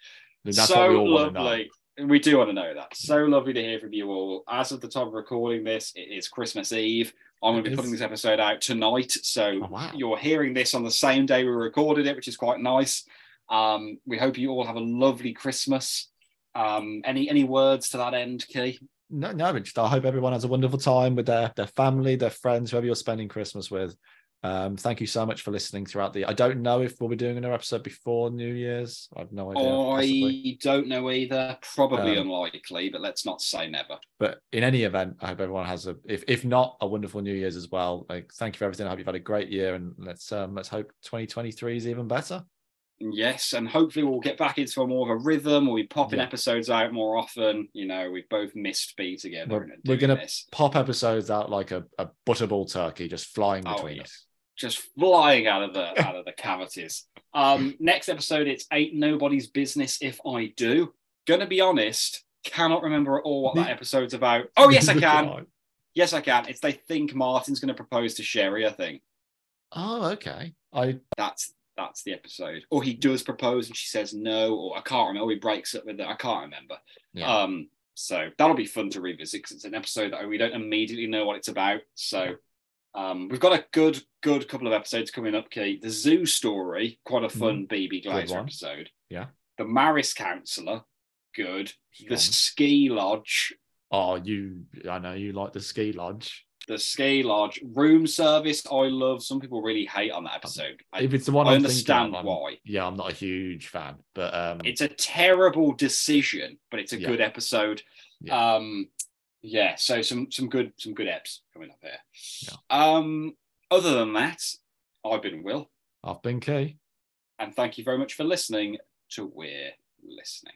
That's so what we all want to know. lovely. We do want to know that. So lovely to hear from you all. As of the time of recording this, it is Christmas Eve. I'm going to be putting this episode out tonight. So Oh, wow. you're hearing this on the same day we recorded it, which is quite nice. Um, we hope you all have a lovely Christmas. Um, any any words to that end, Key? No, no, just I hope everyone has a wonderful time with their their family, their friends, whoever you're spending Christmas with. Um, thank you so much for listening throughout the. I don't know if we'll be doing another episode before New Year's. I have no idea. possibly. I don't know either. Probably Um, unlikely, but let's not say never. But in any event, I hope everyone has a, if if not, a wonderful New Year's as well. Like, thank you for everything. I hope you've had a great year, and let's um let's hope 2023 is even better. Yes, and hopefully we'll get back into a more of a rhythm. We'll be popping Yeah. episodes out more often. You know, we've both missed be together. We're- we're gonna- Pop episodes out like a, a butterball turkey, just flying Oh, between us. Just flying out of the out of the cavities. Um, next episode, it's ain't nobody's business if I do. Gonna be honest, cannot remember at all what that episode's about. Oh yes, I can. Yes, I can. It's they think Martin's going to propose to Sherry. I think Oh, okay. I that's that's the episode. Or he does propose and she says no, or I can't remember. He breaks up with her. I can't remember. yeah. Um, so that'll be fun to revisit because it's an episode that we don't immediately know what it's about. So um, we've got a good, good couple of episodes coming up, Kate. The zoo story, quite a fun BB Glazer Mm-hmm. episode. Yeah. The Maris Counselor, good. The Ski Lodge, oh, you. I know you like the ski lodge. the Ski Lodge room service. I love. Some people really hate on that episode. I, If it's the one I I'm understand thinking of, I'm- why. Yeah, I'm not a huge fan, but um, It's a terrible decision, but it's a Yeah. good episode. Yeah. Um, yeah. So some some good some good eps coming up here. Yeah. Um, other than that, I've been Will, I've been key. and thank you very much for listening to We're Listening.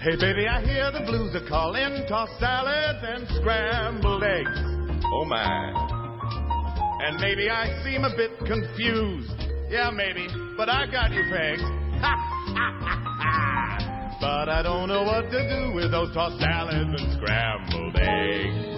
Hey baby, I hear the blues are calling, tossed salads and scrambled eggs. Oh my. And maybe I seem a bit confused. Yeah, maybe, but I got you pegged. but I don't know what to do with those tossed salads and scrambled eggs.